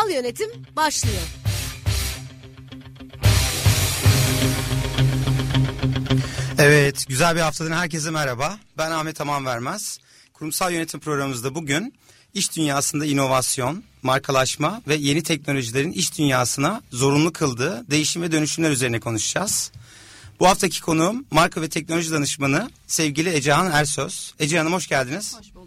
Kurumsal yönetim başlıyor. Evet, güzel bir haftadan herkese merhaba. Ben Ahmet Aman Vermez. Kurumsal yönetim programımızda bugün iş dünyasında inovasyon, markalaşma ve yeni teknolojilerin iş dünyasına zorunlu kıldığı değişim ve dönüşümler üzerine konuşacağız. Bu haftaki konuğum marka ve teknoloji danışmanı sevgili Ecehan Ersöz. Ece Hanım hoş geldiniz. Hoş çok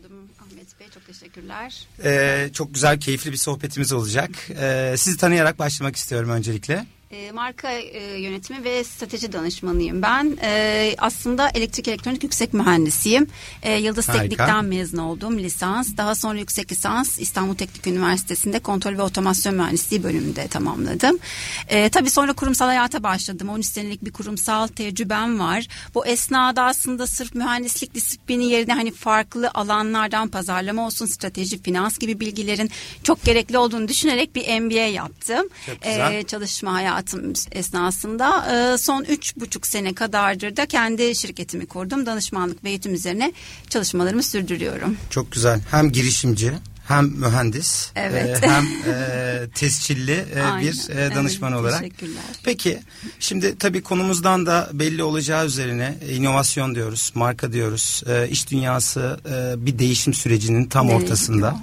teşekkürler. Ee, çok güzel keyifli bir sohbetimiz olacak. Ee, sizi tanıyarak başlamak istiyorum öncelikle. E, marka e, yönetimi ve strateji danışmanıyım ben. E, aslında elektrik elektronik yüksek mühendisiyim. E, Yıldız Harika. Teknik'ten mezun oldum lisans. Daha sonra yüksek lisans İstanbul Teknik Üniversitesi'nde kontrol ve otomasyon mühendisliği bölümünde tamamladım. E, tabii sonra kurumsal hayata başladım. 13 senelik bir kurumsal tecrübem var. Bu esnada aslında sırf mühendislik disiplini yerine hani farklı alanlardan pazarlama olsun, strateji, finans gibi bilgilerin çok gerekli olduğunu düşünerek bir MBA yaptım. Çok güzel. E, çalışma hayatım esnasında e, son üç buçuk sene kadardır da kendi şirketimi kurdum. Danışmanlık ve eğitim üzerine çalışmalarımı sürdürüyorum. Çok güzel. Hem girişimci hem mühendis Evet. e, hem e, tescilli e, Aynen. bir e, danışman Evet, olarak. teşekkürler. Peki şimdi tabii konumuzdan da belli olacağı üzerine e, inovasyon diyoruz, marka diyoruz. E, iş dünyası e, bir değişim sürecinin tam Nereye ortasında. gidiyor?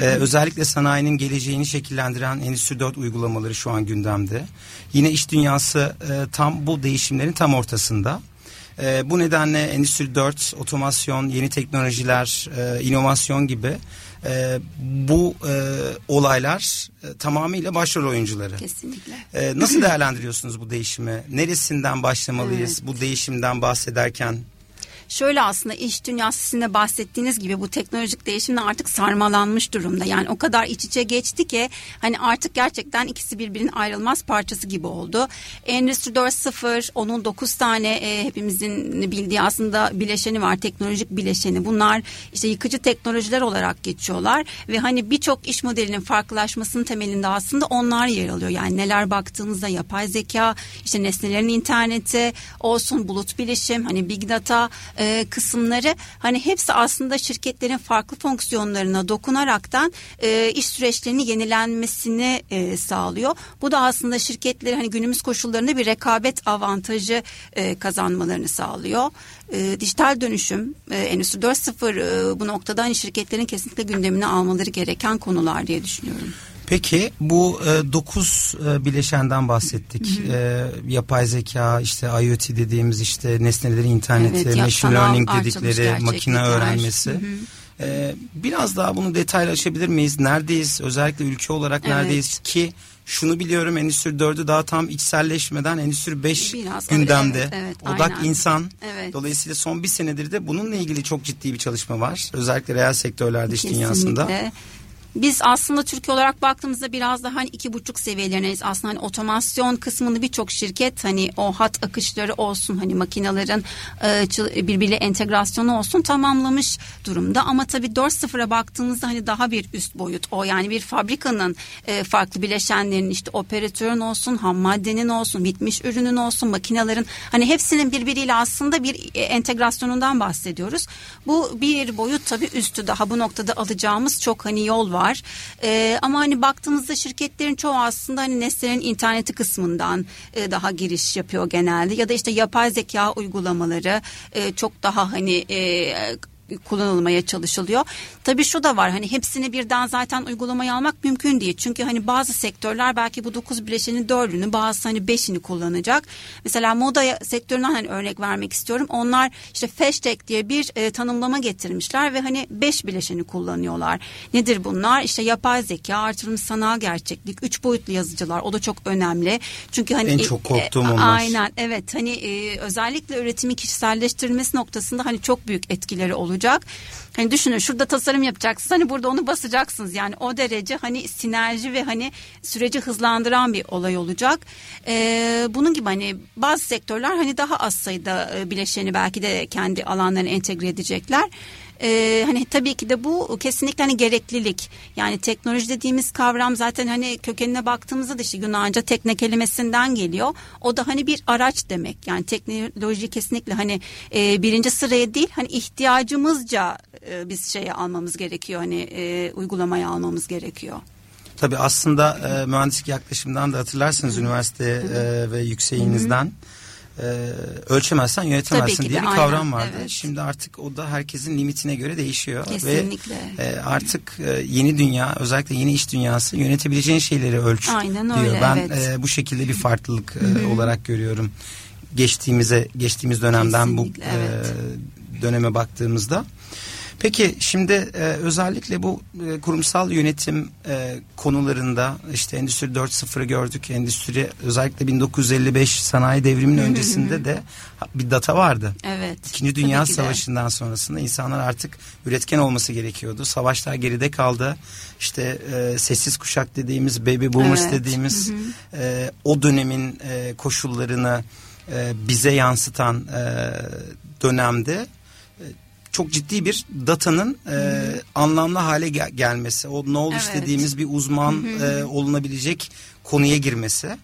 Ee, özellikle sanayinin geleceğini şekillendiren Endüstri 4 uygulamaları şu an gündemde. Yine iş dünyası e, tam bu değişimlerin tam ortasında. E, bu nedenle Endüstri 4, otomasyon, yeni teknolojiler, e, inovasyon gibi e, bu e, olaylar e, tamamıyla başrol oyuncuları. Kesinlikle. E, nasıl değerlendiriyorsunuz bu değişimi? Neresinden başlamalıyız bu değişimden bahsederken? Şöyle aslında iş dünyası sizin de bahsettiğiniz gibi bu teknolojik değişimle artık sarmalanmış durumda. Yani o kadar iç içe geçti ki hani artık gerçekten ikisi birbirinin ayrılmaz parçası gibi oldu. Endüstri 4.0 onun 9 tane e, hepimizin bildiği aslında bileşeni var. Teknolojik bileşeni. Bunlar işte yıkıcı teknolojiler olarak geçiyorlar ve hani birçok iş modelinin farklılaşmasının temelinde aslında onlar yer alıyor. Yani neler baktığınızda yapay zeka, işte nesnelerin interneti olsun, bulut bilişim, hani big data e, kısımları hani hepsi aslında şirketlerin farklı fonksiyonlarına dokunaraktan e, iş süreçlerini yenilenmesini e, sağlıyor. Bu da aslında şirketleri hani günümüz koşullarında bir rekabet avantajı e, kazanmalarını sağlıyor. E, dijital dönüşüm, e, Endüstri 4.0 e, bu noktada hani şirketlerin kesinlikle gündemine almaları gereken konular diye düşünüyorum. Peki bu 9 bileşenden bahsettik. E, yapay zeka, işte IoT dediğimiz işte nesnelerin interneti, Evet, machine learning dedikleri makine öğrenmesi. Hı hı. E, biraz daha bunu detaylı açabilir miyiz? Neredeyiz? Özellikle ülke olarak Evet. neredeyiz ki şunu biliyorum Endüstri 4'ü daha tam içselleşmeden Endüstri 5 Biraz, gündemde. evet, evet, Odak aynen. insan. Evet. Dolayısıyla son bir senedir de bununla ilgili çok ciddi bir çalışma var. Özellikle reel sektörlerde iş dünyasında. Kesinlikle. Biz aslında Türkiye olarak baktığımızda biraz daha hani iki buçuk seviyelerindeyiz. Aslında hani otomasyon kısmını birçok şirket hani o hat akışları olsun hani makinelerin e, birbiriyle entegrasyonu olsun tamamlamış durumda. Ama tabii 4.0'a baktığımızda hani daha bir üst boyut o yani bir fabrikanın e, farklı bileşenlerinin işte operatörün olsun, ham maddenin olsun, bitmiş ürünün olsun, makinelerin hani hepsinin birbiriyle aslında bir e, entegrasyonundan bahsediyoruz. Bu bir boyut tabii üstü daha bu noktada alacağımız çok hani yol var. E, ama hani baktığımızda şirketlerin çoğu aslında hani nesnelerin interneti kısmından e, daha giriş yapıyor genelde. Ya da işte yapay zeka uygulamaları e, çok daha hani e, kullanılmaya çalışılıyor. Tabii şu da var hani hepsini birden zaten uygulamaya almak mümkün değil. Çünkü hani bazı sektörler belki bu dokuz bileşenin dördünü bazı hani beşini kullanacak. Mesela moda sektöründen hani örnek vermek istiyorum. Onlar işte hashtag diye bir e, tanımlama getirmişler ve hani beş bileşeni kullanıyorlar. Nedir bunlar? İşte yapay zeka, artırılmış sanal gerçeklik, üç boyutlu yazıcılar o da çok önemli. Çünkü hani En çok korktuğum onlar. Aynen evet hani e, özellikle üretimi kişiselleştirilmesi noktasında hani çok büyük etkileri oluyor olacak. Hani düşünün şurada tasarım yapacaksınız hani burada onu basacaksınız yani o derece hani sinerji ve hani süreci hızlandıran bir olay olacak. Ee, bunun gibi hani bazı sektörler hani daha az sayıda e, bileşeni belki de kendi alanlarına entegre edecekler. Ee, hani tabii ki de bu kesinlikle hani gereklilik. Yani teknoloji dediğimiz kavram zaten hani kökenine baktığımızda da işte Yunanca tekne kelimesinden geliyor. O da hani bir araç demek. Yani teknoloji kesinlikle hani e, birinci sıraya değil hani ihtiyacımızca e, biz şeye almamız gerekiyor. Hani e, uygulamaya almamız gerekiyor. Tabii aslında e, mühendislik yaklaşımdan da hatırlarsınız üniversite e, ve yükseğinizden. Hı hı e, ölçemezsen yönetemezsin diye bir aynen, kavram vardı. Evet. Şimdi artık o da herkesin limitine göre değişiyor. Kesinlikle. Ve e, artık e, yeni dünya özellikle yeni iş dünyası yönetebileceğin şeyleri ölç aynen diyor. Öyle, ben evet. e, bu şekilde bir farklılık e, olarak görüyorum. Geçtiğimize geçtiğimiz dönemden Kesinlikle, bu evet. e, döneme baktığımızda. Peki şimdi e, özellikle bu e, kurumsal yönetim e, konularında işte Endüstri 4.0'ı gördük. Endüstri özellikle 1955 sanayi devriminin öncesinde de bir data vardı. Evet. İkinci Dünya Savaşı'ndan sonrasında insanlar artık üretken olması gerekiyordu. Savaşlar geride kaldı. İşte e, sessiz kuşak dediğimiz baby boomers evet. dediğimiz E, o dönemin e, koşullarını e, bize yansıtan e, dönemde çok ciddi bir datanın e, anlamlı hale gel- gelmesi. O knowledge evet. dediğimiz bir uzman e, olunabilecek konuya girmesi.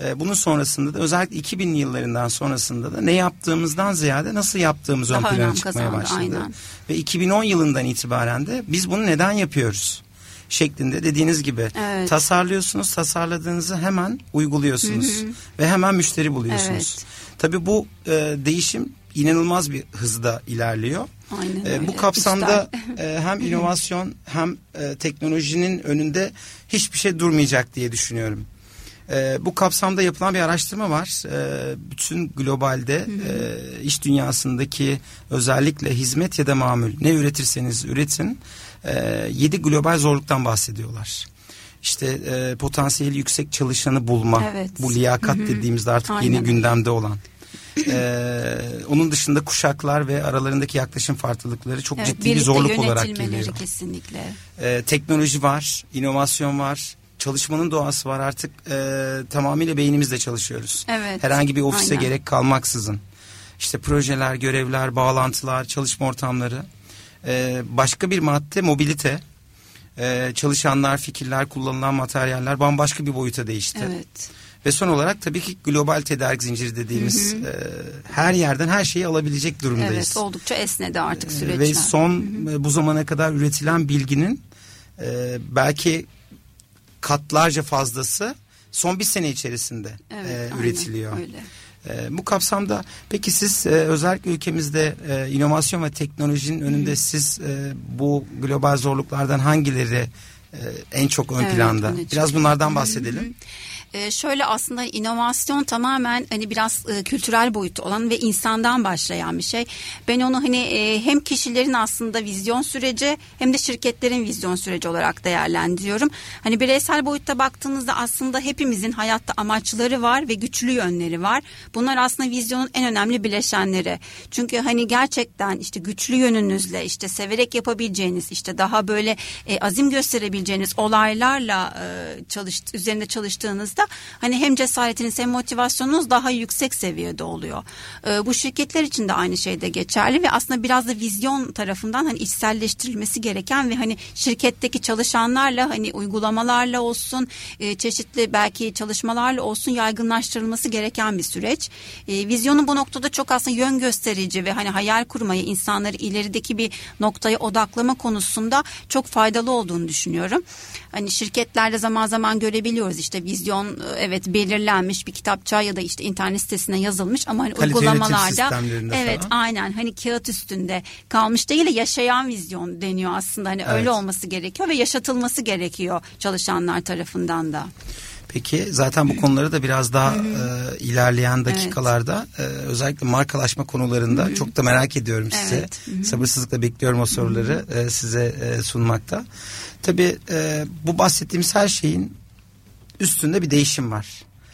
E, bunun sonrasında da özellikle 2000 yıllarından sonrasında da ne yaptığımızdan ziyade nasıl yaptığımız Daha ön plana çıkmaya başladı. Aynen. Ve 2010 yılından itibaren de biz bunu neden yapıyoruz? şeklinde dediğiniz gibi evet. tasarlıyorsunuz tasarladığınızı hemen uyguluyorsunuz hı hı. ve hemen müşteri buluyorsunuz. Evet. Tabii bu e, değişim inanılmaz bir hızda ilerliyor. Aynen e, bu kapsamda e, hem inovasyon hem e, teknolojinin önünde hiçbir şey durmayacak diye düşünüyorum. E, bu kapsamda yapılan bir araştırma var. Bütün globalde iş dünyasındaki özellikle hizmet ya da mamül ne üretirseniz üretin e, 7 global zorluktan bahsediyorlar işte e, potansiyeli yüksek çalışanı bulma evet. bu liyakat Hı-hı. dediğimizde artık Aynen. yeni gündemde olan ee, onun dışında kuşaklar ve aralarındaki yaklaşım farklılıkları çok evet, ciddi bir zorluk olarak geliyor. kesinlikle. Ee, teknoloji var, inovasyon var, çalışmanın doğası var. Artık e, tamamıyla beynimizle çalışıyoruz. Evet. Herhangi bir ofise Aynen. gerek kalmaksızın. İşte projeler, görevler, bağlantılar, çalışma ortamları. Ee, başka bir madde mobilite. Ee, çalışanlar, fikirler, kullanılan materyaller bambaşka bir boyuta değişti. Evet. Ve son olarak tabii ki global tedarik zinciri dediğimiz hı hı. E, her yerden her şeyi alabilecek durumdayız. Evet oldukça esnedi artık süreçler. Ve son hı hı. bu zamana kadar üretilen bilginin e, belki katlarca fazlası son bir sene içerisinde evet, e, üretiliyor. Öyle. E, bu kapsamda peki siz e, özellikle ülkemizde e, inovasyon ve teknolojinin önünde Hı. siz e, bu global zorluklardan hangileri e, en çok ön evet, planda? Biraz bunlardan bahsedelim. Hı. E, şöyle aslında inovasyon tamamen hani biraz e, kültürel boyutu olan ve insandan başlayan bir şey. Ben onu hani e, hem kişilerin aslında vizyon süreci hem de şirketlerin vizyon süreci olarak değerlendiriyorum. Hani bireysel boyutta baktığınızda aslında hepimizin hayatta amaçları var ve güçlü yönleri var. Bunlar aslında vizyonun en önemli bileşenleri. Çünkü hani gerçekten işte güçlü yönünüzle işte severek yapabileceğiniz işte daha böyle e, azim gösterebileceğiniz olaylarla e, çalış, üzerinde çalıştığınızda da hani hem cesaretiniz hem motivasyonunuz daha yüksek seviyede oluyor. E, bu şirketler için de aynı şey de geçerli ve aslında biraz da vizyon tarafından hani içselleştirilmesi gereken ve hani şirketteki çalışanlarla hani uygulamalarla olsun e, çeşitli belki çalışmalarla olsun yaygınlaştırılması gereken bir süreç. E, vizyonun bu noktada çok aslında yön gösterici ve hani hayal kurmayı insanları ilerideki bir noktaya odaklama konusunda çok faydalı olduğunu düşünüyorum. Hani şirketlerde zaman zaman görebiliyoruz işte vizyon evet belirlenmiş bir kitapça ya da işte internet sitesine yazılmış ama hani uygulamalarda evet falan. aynen hani kağıt üstünde kalmış değil de yaşayan vizyon deniyor aslında hani evet. öyle olması gerekiyor ve yaşatılması gerekiyor çalışanlar tarafından da. Peki zaten bu konuları da biraz daha e, ilerleyen dakikalarda evet. e, özellikle markalaşma konularında Hı-hı. çok da merak ediyorum size. Evet. Hı-hı. Sabırsızlıkla bekliyorum o soruları e, size e, sunmakta. Tabii e, bu bahsettiğimiz her şeyin üstünde bir değişim var.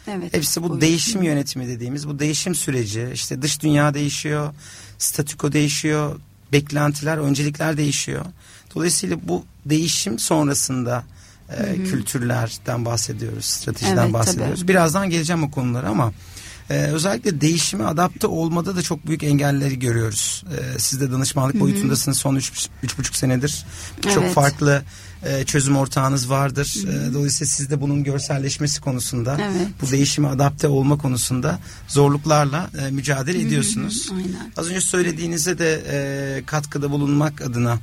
Evet. Hepsi bu değişim yönetimi dediğimiz bu değişim süreci işte dış dünya değişiyor, statüko değişiyor, beklentiler, öncelikler değişiyor. Dolayısıyla bu değişim sonrasında e, kültürlerden bahsediyoruz, stratejiden Evet, bahsediyoruz. tabii. Birazdan geleceğim o konulara ama e, özellikle değişime adapte olmada da çok büyük engelleri görüyoruz. E, siz de danışmanlık boyutundasınız son üç, üç buçuk senedir. Çok Evet. farklı e, çözüm ortağınız vardır. E, dolayısıyla siz de bunun görselleşmesi konusunda, Evet. bu değişime adapte olma konusunda zorluklarla e, mücadele ediyorsunuz. Aynen. Az önce söylediğinize de e, katkıda bulunmak adına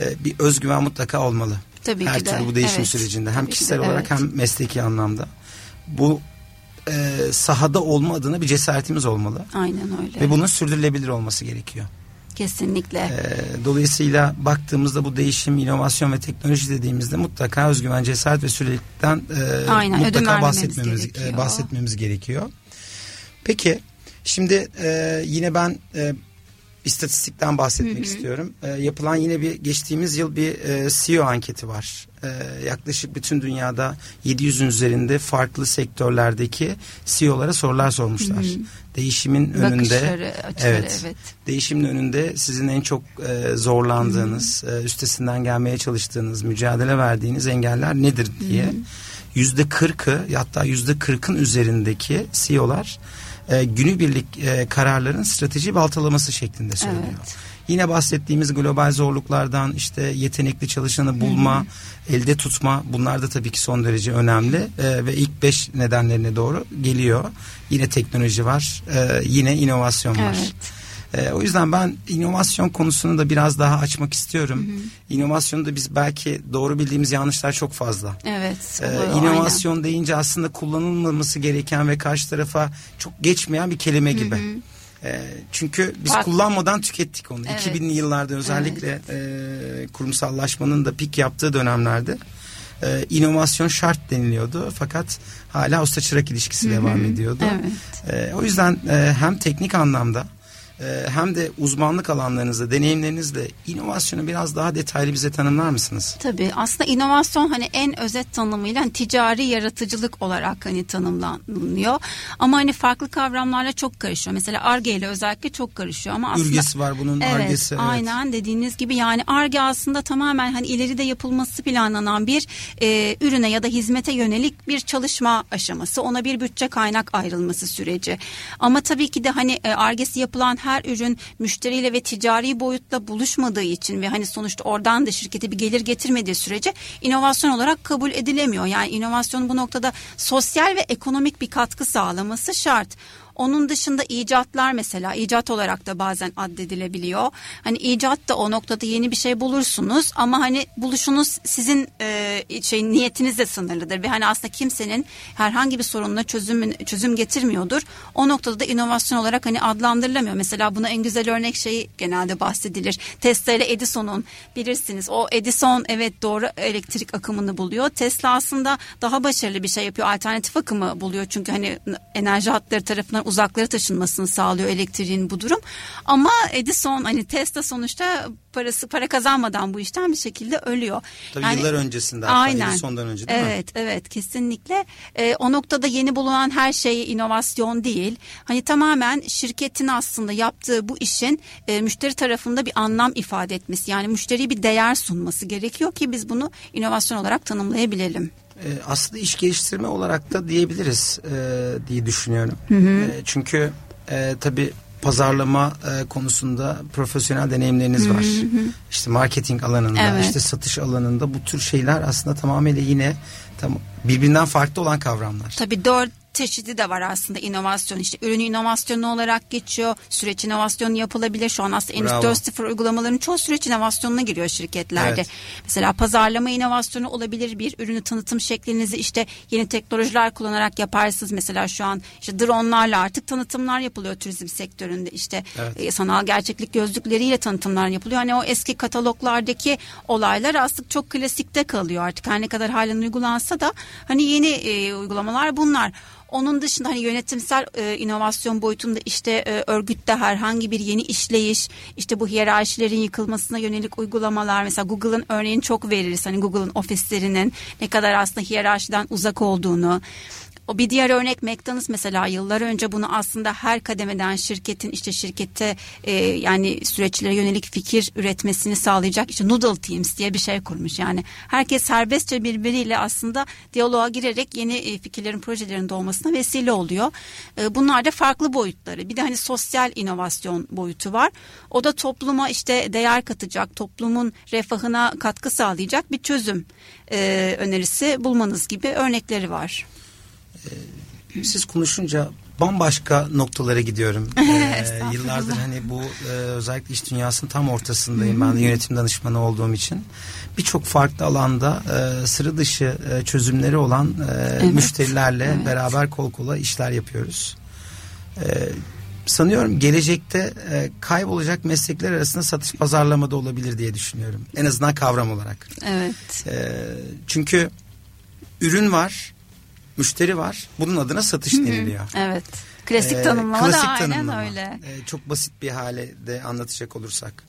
e, bir özgüven mutlaka olmalı. Tabii Her ki de. türlü bu değişim Evet. sürecinde hem Tabii ki kişisel de, olarak evet. hem mesleki anlamda. Bu e, sahada olma adına bir cesaretimiz olmalı. Aynen öyle. Ve bunun sürdürülebilir olması gerekiyor. Kesinlikle. E, dolayısıyla baktığımızda bu değişim, inovasyon ve teknoloji dediğimizde mutlaka özgüven, cesaret ve süreklilikten e, Aynen, mutlaka bahsetmemiz, e, gerekiyor. bahsetmemiz gerekiyor. Peki şimdi e, yine ben e, istatistikten bahsetmek istiyorum. E, yapılan yine bir geçtiğimiz yıl bir e, CEO anketi var. E, yaklaşık bütün dünyada 700'ün üzerinde farklı sektörlerdeki CEO'lara sorular sormuşlar. Değişimin önünde açıları evet, evet. değişimin önünde sizin en çok e, zorlandığınız, e, üstesinden gelmeye çalıştığınız, mücadele verdiğiniz engeller nedir diye yüzde kırkı hatta yüzde kırkın üzerindeki CEO'lar e, günübirlik e, kararların strateji baltalaması şeklinde söylüyor. Evet. Yine bahsettiğimiz global zorluklardan işte yetenekli çalışanı bulma, elde tutma bunlar da tabii ki son derece önemli E, ve ilk beş nedenlerine doğru geliyor. Yine teknoloji var, e, yine inovasyon var. Evet. E, o yüzden ben inovasyon konusunu da biraz daha açmak istiyorum. İnovasyonu da biz belki doğru bildiğimiz yanlışlar çok fazla. Evet. Ee, oluyor, inovasyon deyince aslında kullanılmaması gereken ve karşı tarafa çok geçmeyen bir kelime gibi. Ee, çünkü biz Bak- kullanmadan tükettik onu. Evet. 2000'li yıllarda özellikle e, kurumsallaşmanın da pik yaptığı dönemlerde e, inovasyon şart deniliyordu. Fakat hala usta çırak ilişkisi devam ediyordu. Evet. E, o yüzden e, hem teknik anlamda e, hem de uzmanlık alanlarınızda, deneyimlerinizle inovasyonu biraz daha detaylı bize tanımlar mısınız? Tabii aslında inovasyon hani en özet tanımıyla hani ticari yaratıcılık olarak hani tanımlanıyor. Ama hani farklı kavramlarla çok karışıyor. Mesela ARGE ile özellikle çok karışıyor ama aslında Ürgesi var bunun, Evet, argesi. evet. aynen dediğiniz gibi yani ARGE aslında tamamen hani ileride yapılması planlanan bir e, ürüne ya da hizmete yönelik bir çalışma aşaması. Ona bir bütçe kaynak ayrılması süreci. Ama tabii ki de hani e, ARGE'si yapılan her ürün müşteriyle ve ticari boyutla buluşmadığı için ve hani sonuçta oradan da şirkete bir gelir getirmediği sürece inovasyon olarak kabul edilemiyor. Yani inovasyon bu noktada sosyal ve ekonomik bir katkı sağlaması şart. Onun dışında icatlar mesela icat olarak da bazen addedilebiliyor. Hani icat da o noktada yeni bir şey bulursunuz ama hani buluşunuz sizin e, şey niyetinizle sınırlıdır ve hani aslında kimsenin herhangi bir sorununa çözüm çözüm getirmiyordur. O noktada da inovasyon olarak hani adlandırılamıyor. Mesela buna en güzel örnek şeyi genelde bahsedilir. Tesla ile Edison'un bilirsiniz. O Edison evet doğru elektrik akımını buluyor. Tesla aslında daha başarılı bir şey yapıyor. Alternatif akımı buluyor. Çünkü hani enerji hatları tarafından uzaklara taşınmasını sağlıyor elektriğin bu durum. Ama Edison hani Tesla sonuçta parası para kazanmadan bu işten bir şekilde ölüyor. Tabii yıllar öncesinde hatta, Edison'dan önce değil mi? evet, Evet kesinlikle. Ee, o noktada yeni bulunan her şey inovasyon değil. Hani tamamen şirketin aslında yaptığı bu işin e, müşteri tarafında bir anlam ifade etmesi. Yani müşteriye bir değer sunması gerekiyor ki biz bunu inovasyon olarak tanımlayabilelim. E, aslında iş geliştirme olarak da diyebiliriz e, diye düşünüyorum. E, çünkü e, tabii pazarlama e, konusunda profesyonel deneyimleriniz var. İşte marketing alanında, Evet. işte satış alanında bu tür şeyler aslında tamamıyla yine tam birbirinden farklı olan kavramlar. Tabii dört çeşidi de var aslında inovasyon işte ürün inovasyonu olarak geçiyor süreç inovasyonu yapılabilir şu an aslında. Endüstri 4.0 uygulamaların çoğu süreç inovasyonuna giriyor şirketlerde Evet. mesela pazarlama inovasyonu olabilir bir ürünü tanıtım şeklinizi işte yeni teknolojiler kullanarak yaparsınız mesela şu an işte dronlarla artık tanıtımlar yapılıyor turizm sektöründe işte Evet. e, sanal gerçeklik gözlükleriyle tanıtımlar yapılıyor hani o eski kataloglardaki olaylar aslında çok klasikte kalıyor artık her ne kadar halen uygulansa da hani yeni e, uygulamalar bunlar. Onun dışında hani yönetimsel e, inovasyon boyutunda işte e, örgütte herhangi bir yeni işleyiş, işte bu hiyerarşilerin yıkılmasına yönelik uygulamalar mesela Google'ın örneğini çok veririz. Hani Google'ın ofislerinin ne kadar aslında hiyerarşiden uzak olduğunu O bir diğer örnek McDonald's mesela yıllar önce bunu aslında her kademeden şirketin işte şirkette e, yani süreçlere yönelik fikir üretmesini sağlayacak işte noodle teams diye bir şey kurmuş. Yani herkes serbestçe birbiriyle aslında diyaloğa girerek yeni e, fikirlerin projelerin doğmasına vesile oluyor. E, bunlar da farklı boyutları. Bir de hani sosyal inovasyon boyutu var. O da topluma işte değer katacak, toplumun refahına katkı sağlayacak bir çözüm e, önerisi bulmanız gibi örnekleri var. Siz konuşunca bambaşka noktalara gidiyorum. ee, yıllardır hani bu e, özellikle iş dünyasının tam ortasındayım. Ben de yönetim danışmanı olduğum için. Birçok farklı alanda e, sıra dışı e, çözümleri olan e, Evet, müşterilerle evet. beraber kol kola işler yapıyoruz. E, sanıyorum gelecekte e, kaybolacak meslekler arasında satış pazarlamada olabilir diye düşünüyorum. En azından kavram olarak. Evet. E, çünkü ürün var, müşteri var. Bunun adına satış deniliyor. Evet. Klasik Ee, tanımlama da klasik aynen tanımlama. öyle. Ee, çok basit bir hale de anlatacak olursak.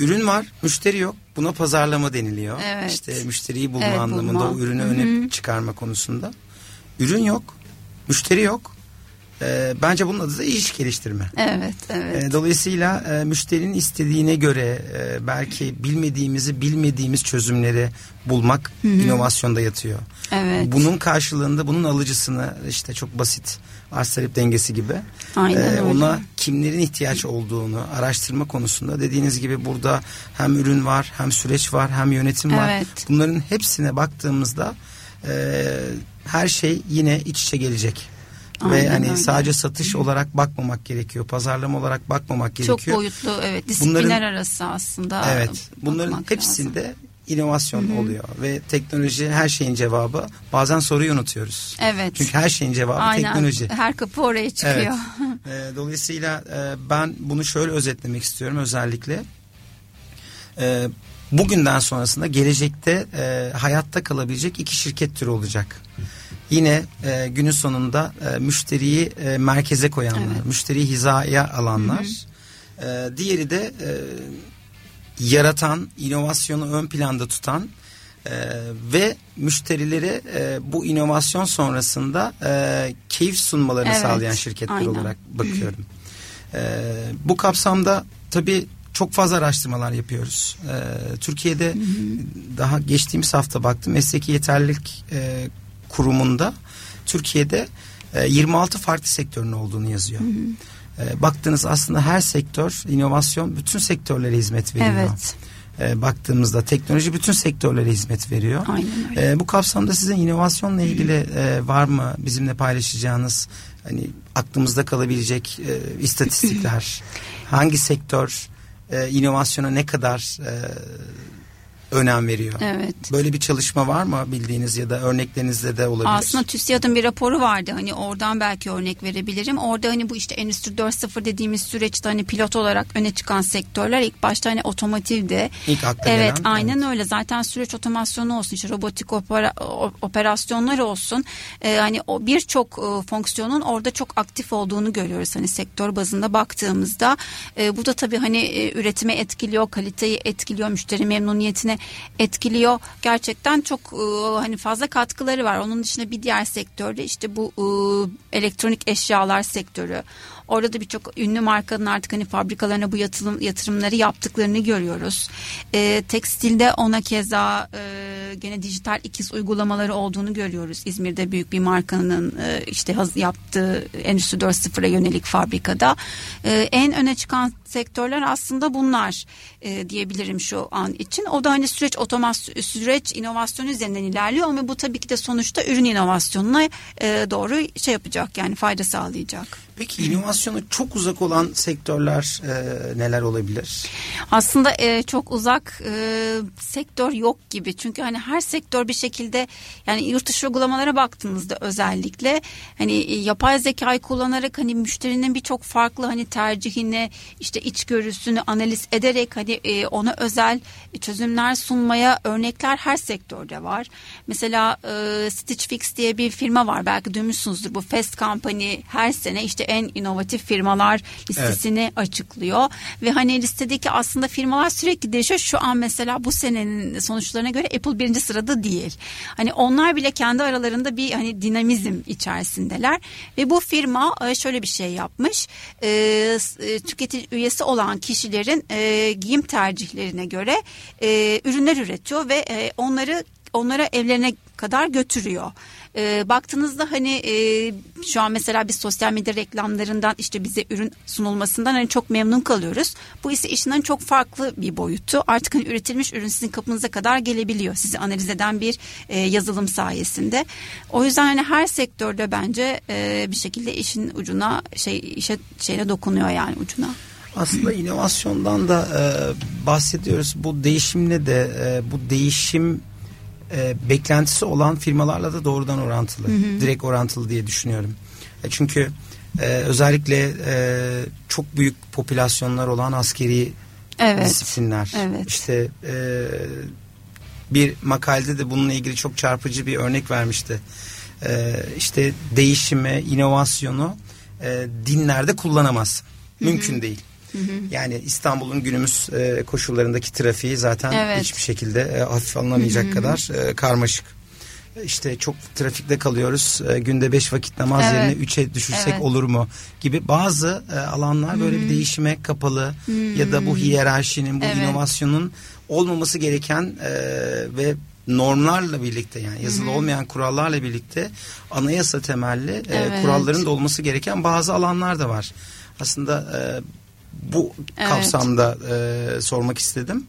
Ürün var, müşteri yok. Buna pazarlama deniliyor. Evet. İşte müşteriyi bulma Evet, anlamında bulma. o ürünü öne çıkarma konusunda. Ürün yok, müşteri yok. Ee, bence bunun adı da iş geliştirme. Evet, evet. Ee, Dolayısıyla e, müşterinin istediğine göre e, belki bilmediğimizi bilmediğimiz çözümleri bulmak inovasyonda yatıyor. Evet. Bunun karşılığında bunun alıcısını işte çok basit arz talep dengesi gibi Aynen e, öyle. ona kimlerin ihtiyaç olduğunu araştırma konusunda dediğiniz gibi burada hem ürün var hem süreç var hem yönetim var. Evet. Bunların hepsine baktığımızda e, her şey yine iç içe gelecek. Ve Aynen hani öyle. sadece satış olarak bakmamak gerekiyor. Pazarlama olarak bakmamak gerekiyor. Çok boyutlu evet disiplinler Bunların- arası aslında. Evet. Bunların hepsinde lazım. inovasyon oluyor ve teknoloji her şeyin cevabı. Bazen soruyu unutuyoruz. Evet. Çünkü her şeyin cevabı Aynen. teknoloji. Her kapı oraya çıkıyor. Evet. Dolayısıyla e, ben bunu şöyle özetlemek istiyorum özellikle. Bugünden sonrasında gelecekte e, hayatta kalabilecek iki şirket türü olacak. Yine e, günün sonunda e, müşteriyi e, merkeze koyanlar, Evet. müşteriyi hizaya alanlar. E, diğeri de e, yaratan, inovasyonu ön planda tutan e, ve müşterilere e, bu inovasyon sonrasında e, keyif sunmalarını Evet, sağlayan şirketler aynen. olarak bakıyorum. E, bu kapsamda tabii çok fazla araştırmalar yapıyoruz. E, Türkiye'de daha geçtiğimiz hafta baktım mesleki yeterlilik e, kurumunda Türkiye'de e, 26 farklı sektörün olduğunu yazıyor. E, baktığınız aslında her sektör inovasyon bütün sektörlere hizmet veriyor. Evet. E, baktığımızda teknoloji bütün sektörlere hizmet veriyor. Aynen öyle. E, bu kapsamda sizin inovasyonla ilgili e, var mı bizimle paylaşacağınız hani aklımızda kalabilecek e, istatistikler? Hangi sektör e, inovasyona ne kadar e, önem veriyor? Evet. Böyle bir çalışma var mı bildiğiniz ya da örneklerinizde de olabilir? Aslında TÜSİAD'ın bir raporu vardı hani oradan belki örnek verebilirim. Orada hani bu işte Endüstri 4.0 dediğimiz süreçte hani pilot olarak öne çıkan sektörler ilk başta hani otomotivdi. İlk akla Evet gelen, aynen evet. öyle zaten süreç otomasyonu olsun işte robotik opera, operasyonlar olsun Ee, hani o birçok e, fonksiyonun orada çok aktif olduğunu görüyoruz hani sektör bazında baktığımızda Ee, bu da tabii hani e, üretime etkiliyor kaliteyi etkiliyor müşteri memnuniyetine etkiliyor gerçekten çok e, hani fazla katkıları var onun dışında bir diğer sektörde işte bu e, elektronik eşyalar sektörü Orada da birçok ünlü markanın artık hani fabrikalarına bu yatırım, yatırımları yaptıklarını görüyoruz. E, tekstilde ona keza e, gene dijital ikiz uygulamaları olduğunu görüyoruz. İzmir'de büyük bir markanın e, işte haz, yaptığı Endüstri 4.0'a yönelik fabrikada. E, en öne çıkan sektörler aslında bunlar e, diyebilirim şu an için. O da hani süreç otomasyon, süreç inovasyon üzerinden ilerliyor ama bu tabii ki de sonuçta ürün inovasyonuna e, doğru şey yapacak yani fayda sağlayacak. Peki inovasyona çok uzak olan sektörler e, neler olabilir? Aslında e, çok uzak e, sektör yok gibi. Çünkü hani her sektör bir şekilde yani yurt dışı uygulamalara baktığınızda özellikle hani e, yapay zekayı kullanarak hani müşterinin birçok farklı hani tercihine işte işte içgörüsünü analiz ederek hani e, ona özel çözümler sunmaya örnekler her sektörde var. Mesela e, Stitch Fix diye bir firma var belki duymuşsunuzdur bu Fast Company her sene işte en inovatif firmalar listesini evet. açıklıyor ve hani listedeki aslında firmalar sürekli değişiyor. Şu an mesela bu senenin sonuçlarına göre Apple birinci sırada değil. Hani onlar bile kendi aralarında bir hani dinamizm içerisindeler ve bu firma e, şöyle bir şey yapmış. E, e, tüketici üyesi olan kişilerin e, giyim tercihlerine göre e, ürünler üretiyor ve e, onları onlara evlerine kadar götürüyor. E, baktığınızda hani e, şu an mesela biz sosyal medya reklamlarından işte bize ürün sunulmasından hani çok memnun kalıyoruz. Bu ise işinden çok farklı bir boyutu. Artık hani üretilmiş ürün sizin kapınıza kadar gelebiliyor. Sizi analiz eden bir e, yazılım sayesinde. O yüzden hani her sektörde bence e, bir şekilde işin ucuna şey işe şeyine dokunuyor yani ucuna. Aslında inovasyondan da e, bahsediyoruz. Bu değişimle de e, bu değişim e, beklentisi olan firmalarla da doğrudan orantılı. Hı hı. Direkt orantılı diye düşünüyorum. E, çünkü e, özellikle e, çok büyük popülasyonlar olan askeri evet. disiplinler. Evet. İşte e, bir makalede de bununla ilgili çok çarpıcı bir örnek vermişti. E, işte değişimi, inovasyonu e, dinlerde kullanamazsın. Mümkün hı hı. değil. Hı hı. Yani İstanbul'un günümüz e, koşullarındaki trafiği zaten evet. hiçbir şekilde e, hafif alınamayacak hı hı. kadar e, karmaşık. İşte çok trafikte kalıyoruz. E, günde beş vakit namaz evet. yerine üçe düşürsek evet. olur mu? Gibi bazı e, alanlar hı. böyle bir değişime kapalı hı. ya da bu hiyerarşinin, bu evet. inovasyonun olmaması gereken e, ve normlarla birlikte yani yazılı Hı-hı. olmayan kurallarla birlikte anayasa temelli e, evet. e, kuralların da olması gereken bazı alanlar da var. Aslında e, bu evet. kapsamda e, sormak istedim.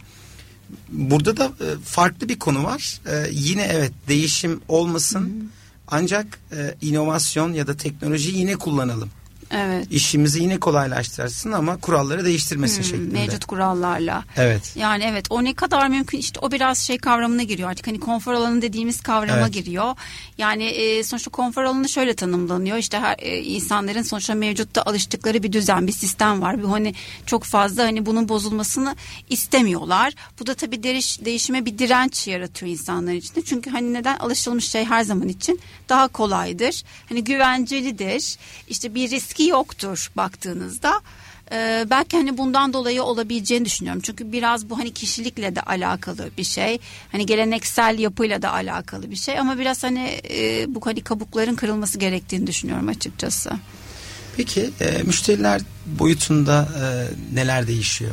Burada da e, farklı bir konu var. E, yine evet değişim olmasın. Hı. Ancak e, inovasyon ya da teknoloji yine kullanalım. Evet. İşimizi yine kolaylaştırsın ama kuralları değiştirmesin hmm, şeklinde. Mevcut kurallarla. Evet. Yani evet o ne kadar mümkün işte o biraz şey kavramına giriyor artık hani konfor alanı dediğimiz kavrama evet. giriyor. Yani e, sonuçta konfor alanı şöyle tanımlanıyor işte her e, insanların sonuçta mevcutta alıştıkları bir düzen bir sistem var. Bir hani çok fazla hani bunun bozulmasını istemiyorlar. Bu da tabii değiş, değişime bir direnç yaratıyor insanlar içinde. Çünkü hani neden alışılmış şey her zaman için daha kolaydır. Hani güvencelidir. İşte bir risk etki yoktur baktığınızda. Ee, belki hani bundan dolayı olabileceğini düşünüyorum. Çünkü biraz bu hani kişilikle de alakalı bir şey. Hani geleneksel yapıyla da alakalı bir şey ama biraz hani e, bu hani kabukların kırılması gerektiğini düşünüyorum açıkçası. Peki e, müşteriler boyutunda e, neler değişiyor?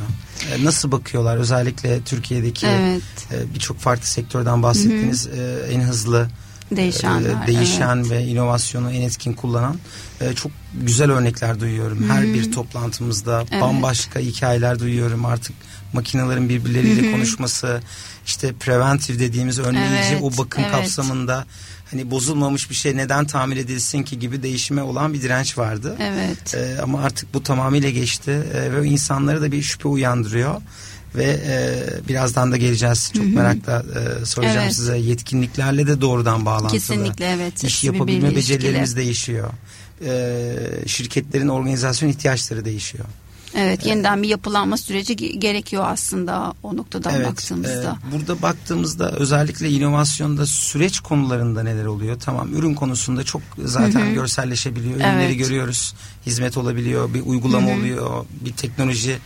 E, nasıl bakıyorlar? Özellikle Türkiye'deki evet. e, birçok farklı sektörden bahsettiğiniz e, en hızlı Değişenler, değişen evet. ve inovasyonu en etkin kullanan e, çok güzel örnekler duyuyorum. Her Hı-hı. bir toplantımızda evet. bambaşka hikayeler duyuyorum. Artık makinelerin birbirleriyle Hı-hı. konuşması, işte preventif dediğimiz önleyici evet. o bakım evet. kapsamında hani bozulmamış bir şey neden tamir edilsin ki gibi değişime olan bir direnç vardı. Evet. E, ama artık bu tamamıyla geçti e, ve insanları da bir şüphe uyandırıyor ve e, birazdan da geleceğiz. Çok Hı-hı. merakla e, soracağım evet. size. Yetkinliklerle de doğrudan bağlantılı. Kesinlikle evet. İş yapabilme becerilerimiz değişiyor. E, şirketlerin organizasyon ihtiyaçları değişiyor. Evet yeniden bir yapılanma süreci gerekiyor aslında o noktadan evet, baktığımızda. E, burada baktığımızda özellikle inovasyonda süreç konularında neler oluyor? Tamam ürün konusunda çok zaten Hı-hı. görselleşebiliyor. Ürünleri evet. görüyoruz. Hizmet olabiliyor, bir uygulama Hı-hı. oluyor, bir teknoloji e,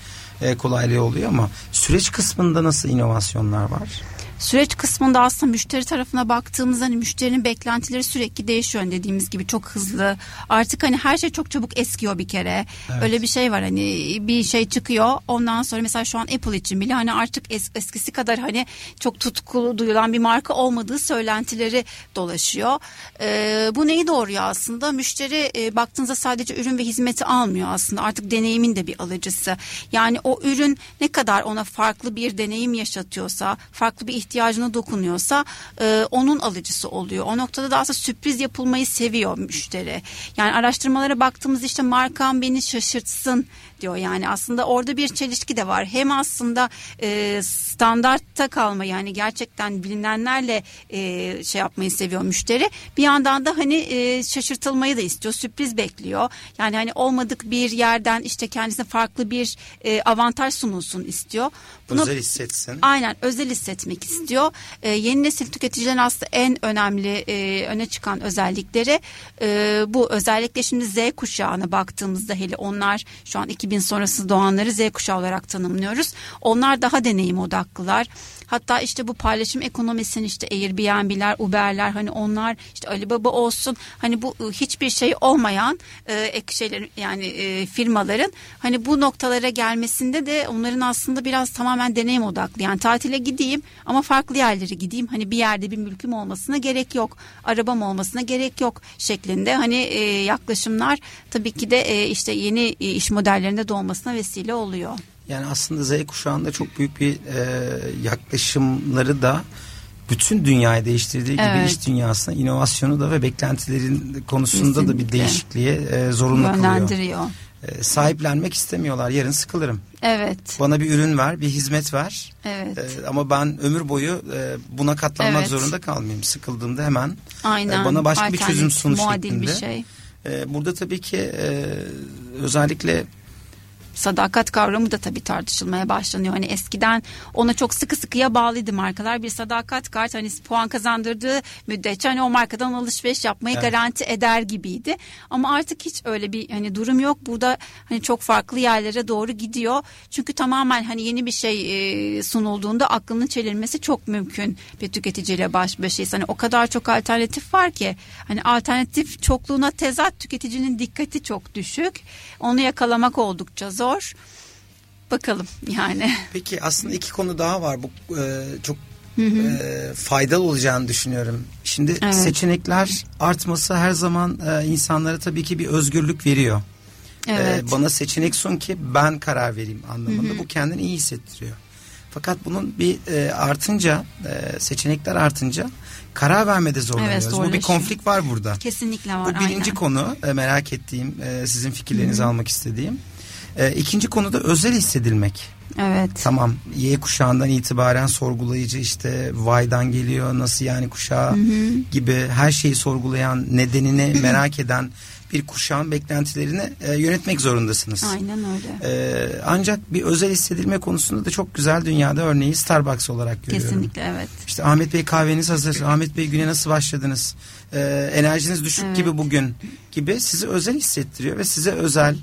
kolaylığı oluyor ama süreç kısmında nasıl inovasyonlar var? Süreç kısmında aslında müşteri tarafına baktığımızda hani müşterinin beklentileri sürekli değişiyor hani dediğimiz gibi çok hızlı. Artık hani her şey çok çabuk eskiyor bir kere. Evet. Öyle bir şey var hani bir şey çıkıyor. Ondan sonra mesela şu an Apple için bile hani artık es, eskisi kadar hani çok tutkulu duyulan bir marka olmadığı söylentileri dolaşıyor. Ee, bu neyi doğuruyor aslında? Müşteri e, baktığınızda sadece ürün ve hizmeti almıyor aslında. Artık deneyimin de bir alıcısı. Yani o ürün ne kadar ona farklı bir deneyim yaşatıyorsa, farklı bir ihtiyaç ihtiyacına dokunuyorsa e, onun alıcısı oluyor. O noktada da aslında sürpriz yapılmayı seviyor müşteri. Yani araştırmalara baktığımız işte markam beni şaşırtsın diyor. Yani aslında orada bir çelişki de var. Hem aslında e, standartta kalma yani gerçekten bilinenlerle e, şey yapmayı seviyor müşteri. Bir yandan da hani e, şaşırtılmayı da istiyor. Sürpriz bekliyor. Yani hani olmadık bir yerden işte kendisine farklı bir e, avantaj sunulsun istiyor. Bunu, özel hissetsin. Aynen özel hissetmek istiyor. E, yeni nesil tüketicilerin aslında en önemli e, öne çıkan özellikleri e, bu özellikle şimdi Z kuşağına baktığımızda hele onlar şu an 2000 sonrası doğanları Z kuşağı olarak tanımlıyoruz. Onlar daha deneyim odaklılar. Hatta işte bu paylaşım ekonomisinin işte Airbnb'ler, Uber'ler hani onlar işte Alibaba olsun hani bu ıı, hiçbir şey olmayan e, ek şeyler yani e, firmaların hani bu noktalara gelmesinde de onların aslında biraz tamamen deneyim odaklı. Yani tatile gideyim ama farklı yerlere gideyim. Hani bir yerde bir mülküm olmasına gerek yok. Arabam olmasına gerek yok şeklinde hani e, yaklaşımlar tabii ki de e, işte yeni iş modellerinde doğmasına vesile oluyor. Yani aslında Z kuşağında çok büyük bir e, yaklaşımları da bütün dünyayı değiştirdiği gibi evet. iş dünyasına inovasyonu da ve beklentilerin konusunda Kesinlikle. da bir değişikliğe e, zorunlu kılıyor. E, sahiplenmek istemiyorlar. Yarın sıkılırım. Evet. Bana bir ürün ver, bir hizmet ver. Evet. E, ama ben ömür boyu e, buna katlanmak evet. zorunda kalmayayım. Sıkıldığımda hemen Aynen. E, bana başka bir çözüm sun şeklinde. Bir şey. E, burada tabii ki e, özellikle sadakat kavramı da tabii tartışılmaya başlanıyor. Hani eskiden ona çok sıkı sıkıya bağlıydı markalar. Bir sadakat kart hani puan kazandırdığı müddetçe hani o markadan alışveriş yapmayı evet. garanti eder gibiydi. Ama artık hiç öyle bir hani durum yok. Burada hani çok farklı yerlere doğru gidiyor. Çünkü tamamen hani yeni bir şey e, sunulduğunda aklının çelirmesi çok mümkün bir tüketiciyle baş başayız. Hani o kadar çok alternatif var ki hani alternatif çokluğuna tezat tüketicinin dikkati çok düşük. Onu yakalamak oldukça zor zor. Bakalım yani. Peki aslında iki konu daha var. Bu e, çok Hı hı. E, faydalı olacağını düşünüyorum. Şimdi evet. seçenekler artması her zaman e, insanlara tabii ki bir özgürlük veriyor. E, evet. E, bana seçenek sun ki ben karar vereyim anlamında. Hı hı. Bu kendini iyi hissettiriyor. Fakat bunun bir e, artınca e, seçenekler artınça karar vermede zorlanıyoruz. Evet, Bu bir konflik var burada. Kesinlikle var. Bu birinci aynen. konu e, merak ettiğim e, sizin fikirlerinizi Hı-hı. almak istediğim. E, ikinci konuda özel hissedilmek. Evet. Tamam Y kuşağından itibaren sorgulayıcı işte Vay'dan geliyor nasıl yani kuşağı hı hı. gibi her şeyi sorgulayan nedenini merak eden bir kuşağın beklentilerini e, yönetmek zorundasınız. Aynen öyle. E, ancak bir özel hissedilme konusunda da çok güzel dünyada örneği Starbucks olarak görüyorum. Kesinlikle evet. İşte Ahmet Bey kahveniz hazır. Ahmet Bey güne nasıl başladınız? E, enerjiniz düşük evet. gibi bugün gibi sizi özel hissettiriyor ve size özel e,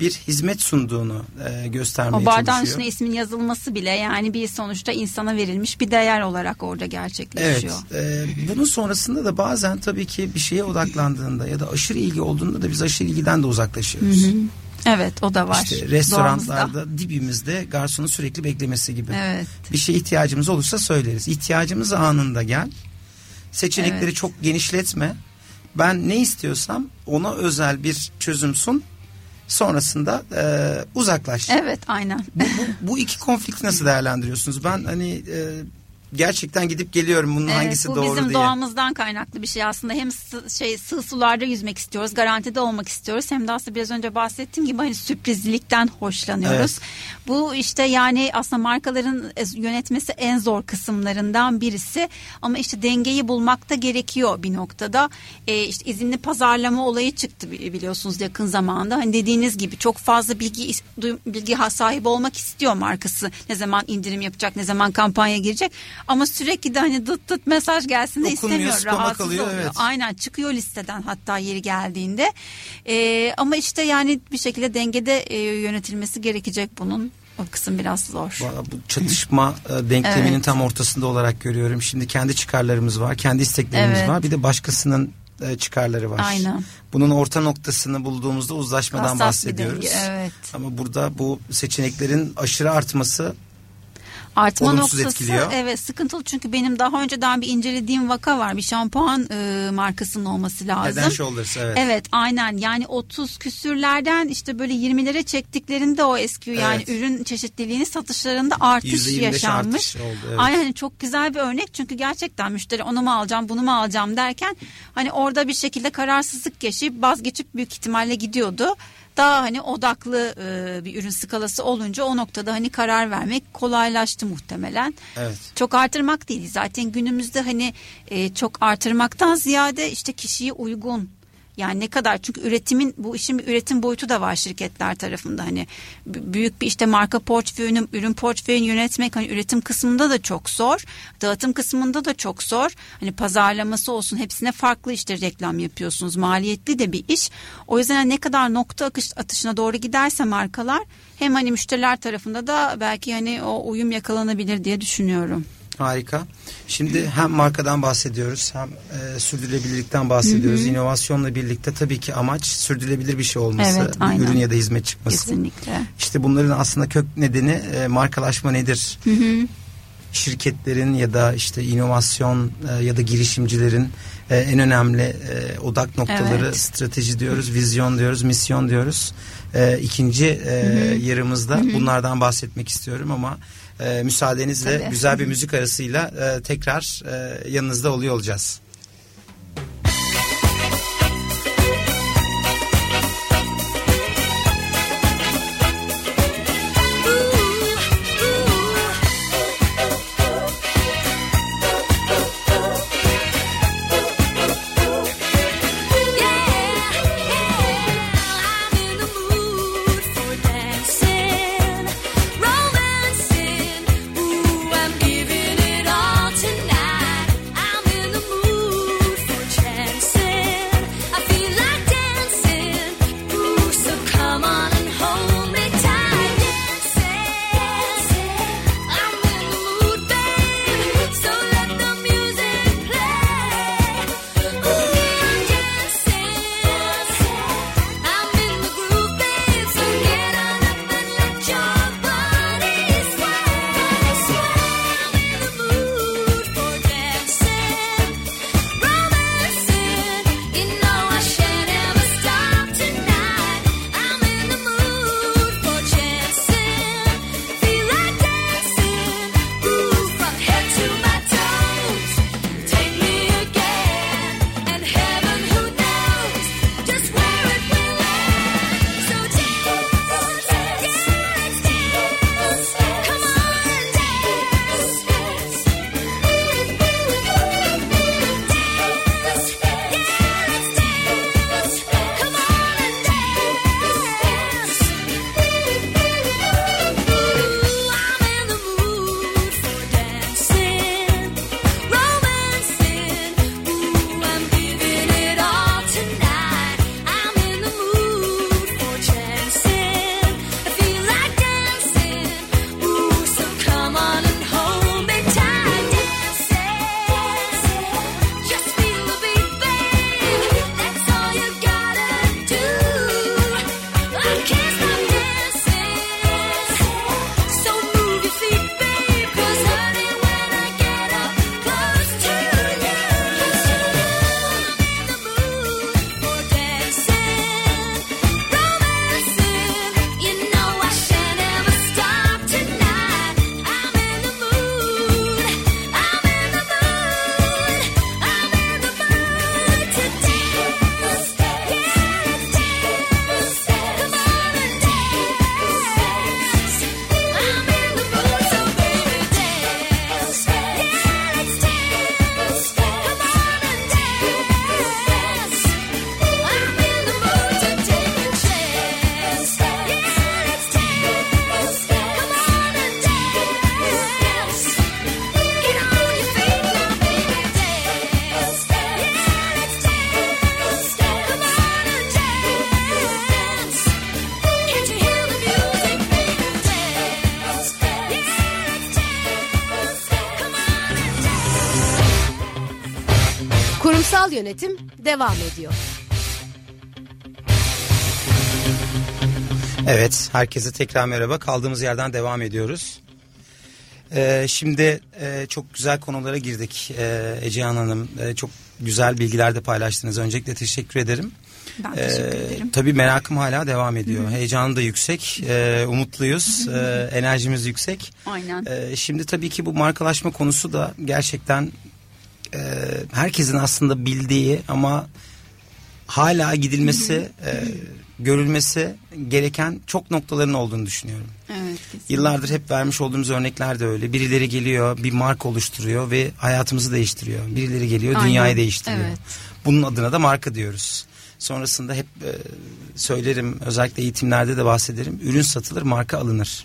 bir hizmet sunduğunu e, göstermeye o bardağın çalışıyor. üstüne ismin yazılması bile yani bir sonuçta insana verilmiş bir değer olarak orada gerçekleşiyor. Evet. E, bunun sonrasında da bazen tabii ki bir şeye odaklandığında ya da aşırı ilgi olduğunda da biz aşırı ilgiden de uzaklaşıyoruz. Hı hı. Evet o da var. İşte restoranlarda Doğamızda. dibimizde garsonun sürekli beklemesi gibi. Evet. Bir şey ihtiyacımız olursa söyleriz. İhtiyacımız anında gel. Seçenekleri evet. çok genişletme. Ben ne istiyorsam ona özel bir çözüm sun sonrasında e, uzaklaş. Evet aynen. Bu, bu, bu iki konflikti nasıl değerlendiriyorsunuz? Ben hani e, gerçekten gidip geliyorum bunun evet, hangisi doğru diye. Bu bizim doğamızdan kaynaklı bir şey aslında. Hem sı, şey sığ sularda yüzmek istiyoruz, garantide olmak istiyoruz. Hem de aslında biraz önce bahsettiğim gibi hani sürprizlilikten hoşlanıyoruz. Evet. Bu işte yani aslında markaların yönetmesi en zor kısımlarından birisi. Ama işte dengeyi bulmak da gerekiyor bir noktada. E, işte izinli pazarlama olayı çıktı biliyorsunuz yakın zamanda. Hani dediğiniz gibi çok fazla bilgi bilgi sahibi olmak istiyor markası. Ne zaman indirim yapacak, ne zaman kampanya girecek. Ama sürekli de hani dıt dıt mesaj gelsin de istemiyor. Rahatsız kalıyor, oluyor. Evet. Aynen çıkıyor listeden hatta yeri geldiğinde. Ee, ama işte yani bir şekilde dengede e, yönetilmesi gerekecek bunun. O kısım biraz zor. Bu çatışma e, denkleminin evet. tam ortasında olarak görüyorum. Şimdi kendi çıkarlarımız var, kendi isteklerimiz evet. var. Bir de başkasının e, çıkarları var. Aynen. Bunun orta noktasını bulduğumuzda uzlaşmadan Hassas bahsediyoruz. evet. Ama burada bu seçeneklerin aşırı artması Artma olumsuz noktası etkiliyor. evet sıkıntılı çünkü benim daha önceden bir incelediğim vaka var. Bir şampuan e, markasının olması lazım. And Shoulders evet. Evet aynen yani 30 küsürlerden işte böyle 20'lere çektiklerinde o eski yani Evet. ürün çeşitliliğinin satışlarında artış %25 yaşanmış. artış oldu, evet. Aynen hani çok güzel bir örnek çünkü gerçekten müşteri onu mu alacağım bunu mu alacağım derken hani orada bir şekilde kararsızlık yaşayıp vazgeçip büyük ihtimalle gidiyordu. Daha hani odaklı e, bir ürün skalası olunca o noktada hani karar vermek kolaylaştı muhtemelen. Evet. Çok artırmak değil zaten günümüzde hani e, çok artırmaktan ziyade işte kişiye uygun yani ne kadar çünkü üretimin bu işin bir üretim boyutu da var şirketler tarafında. Hani büyük bir işte marka portföyünü ürün portföyünü yönetmek hani üretim kısmında da çok zor dağıtım kısmında da çok zor. Hani pazarlaması olsun hepsine farklı işte reklam yapıyorsunuz. Maliyetli de bir iş. O yüzden hani ne kadar nokta akış atışına doğru giderse markalar hem hani müşteriler tarafında da belki hani o uyum yakalanabilir diye düşünüyorum. Harika. Şimdi hem markadan bahsediyoruz hem e, sürdürülebilirlikten bahsediyoruz. İnovasyonla birlikte tabii ki amaç sürdürülebilir bir şey olması. Evet, bir aynen. ürün ya da hizmet çıkması. Kesinlikle. İşte bunların aslında kök nedeni e, markalaşma nedir? Şirketlerin ya da işte inovasyon e, ya da girişimcilerin e, en önemli e, odak noktaları Evet. strateji diyoruz, vizyon diyoruz, misyon diyoruz. E, ikinci e, yarımızda bunlardan bahsetmek istiyorum ama müsaadenizle Tabii. güzel bir müzik arasıyla e, tekrar e, yanınızda oluyor olacağız. Yönetim devam ediyor. Evet, herkese tekrar merhaba. Kaldığımız yerden devam ediyoruz. Ee, şimdi e, çok güzel konulara girdik e, Ecehan Hanım. E, çok güzel bilgiler de paylaştınız. Öncelikle teşekkür ederim. Ben teşekkür Ee, ederim. Tabii merakım hala devam ediyor. Heyecanım da yüksek, e, umutluyuz, e, enerjimiz yüksek. Aynen. E, şimdi tabii ki bu markalaşma konusu da gerçekten e, herkesin aslında bildiği ama hala gidilmesi, e, görülmesi gereken çok noktaların olduğunu düşünüyorum. Evet. kesinlikle. Yıllardır hep vermiş olduğumuz örnekler de öyle. Birileri geliyor, bir marka oluşturuyor ve hayatımızı değiştiriyor. Birileri geliyor, Aynen. dünyayı değiştiriyor. Evet. Bunun adına da marka diyoruz. Sonrasında hep e, söylerim, özellikle eğitimlerde de bahsederim. Ürün satılır, marka alınır.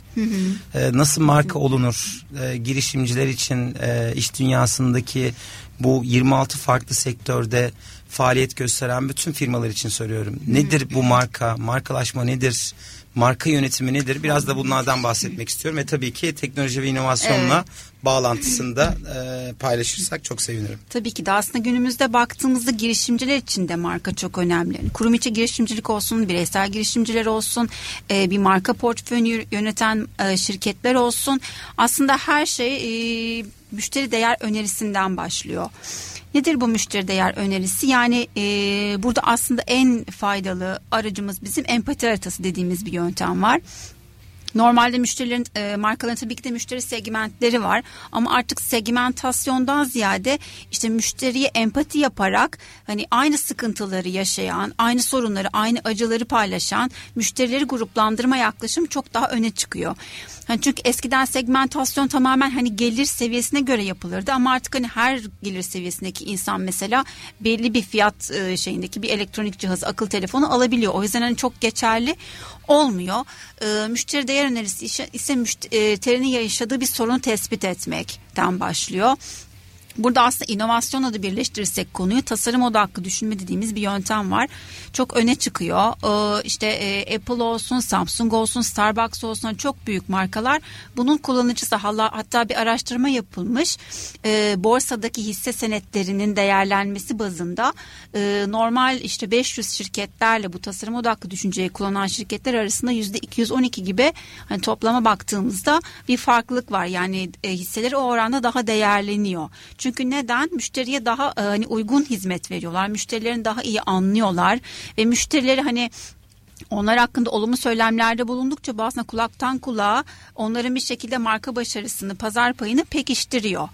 E, nasıl marka olunur? E, girişimciler için e, iş dünyasındaki bu 26 farklı sektörde faaliyet gösteren bütün firmalar için söylüyorum. Nedir bu marka? Markalaşma nedir? Marka yönetimi nedir? Biraz da bunlardan bahsetmek istiyorum ve tabii ki teknoloji ve inovasyonla bağlantısını da e, paylaşırsak çok sevinirim. Tabii ki de aslında günümüzde baktığımızda girişimciler için de marka çok önemli. Yani Kurum içi girişimcilik olsun, bireysel girişimciler olsun, e, bir marka portföyünü yöneten e, şirketler olsun. Aslında her şey e, müşteri değer önerisinden başlıyor. Nedir bu müşteri değer önerisi? Yani e, burada aslında en faydalı aracımız bizim empati haritası dediğimiz bir yöntem var. Normalde müşterilerin e, markaların tabii ki de müşteri segmentleri var ama artık segmentasyondan ziyade işte müşteriye empati yaparak hani aynı sıkıntıları yaşayan, aynı sorunları, aynı acıları paylaşan müşterileri gruplandırma yaklaşım çok daha öne çıkıyor. Hani çünkü eskiden segmentasyon tamamen hani gelir seviyesine göre yapılırdı ama artık hani her gelir seviyesindeki insan mesela belli bir fiyat e, şeyindeki bir elektronik cihaz, akıl telefonu alabiliyor. O yüzden hani çok geçerli olmuyor. E, müşteri değer önerisi ise, müşterinin yaşadığı bir sorunu tespit etmekten başlıyor. Burada aslında inovasyonla da birleştirirsek konuyu tasarım odaklı düşünme dediğimiz bir yöntem var. Çok öne çıkıyor. Ee, işte e, Apple olsun, Samsung olsun, Starbucks olsun çok büyük markalar. Bunun kullanıcısı hatta bir araştırma yapılmış. Ee, borsadaki hisse senetlerinin değerlenmesi bazında e, normal işte 500 şirketlerle bu tasarım odaklı düşünceyi kullanan şirketler arasında yüzde 212 gibi hani toplama baktığımızda bir farklılık var. Yani e, hisseleri o oranda daha değerleniyor. Çünkü neden? Müşteriye daha e, hani uygun hizmet veriyorlar. Müşterilerini daha iyi anlıyorlar ve müşterileri hani onlar hakkında olumlu söylemlerde bulundukça bu aslında kulaktan kulağa onların bir şekilde marka başarısını, pazar payını pekiştiriyor.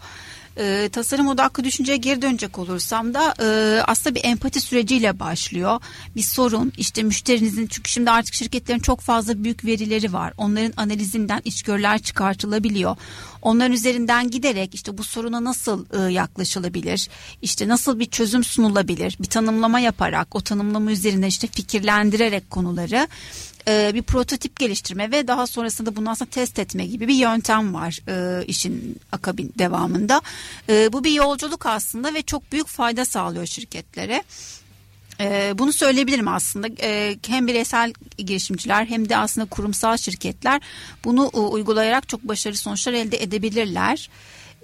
Ee, tasarım odaklı düşünceye geri dönecek olursam da e, aslında bir empati süreciyle başlıyor. Bir sorun işte müşterinizin çünkü şimdi artık şirketlerin çok fazla büyük verileri var. Onların analizinden içgörüler çıkartılabiliyor. Onların üzerinden giderek işte bu soruna nasıl e, yaklaşılabilir? İşte nasıl bir çözüm sunulabilir? Bir tanımlama yaparak o tanımlama üzerine işte fikirlendirerek konuları e, bir prototip geliştirme ve daha sonrasında bunu aslında test etme gibi bir yöntem var e, işin akabin devamında. E, bu bir yolculuk aslında ve çok büyük fayda sağlıyor şirketlere. Ee, bunu söyleyebilirim aslında Ee, hem bireysel girişimciler hem de aslında kurumsal şirketler bunu e, uygulayarak çok başarılı sonuçlar elde edebilirler.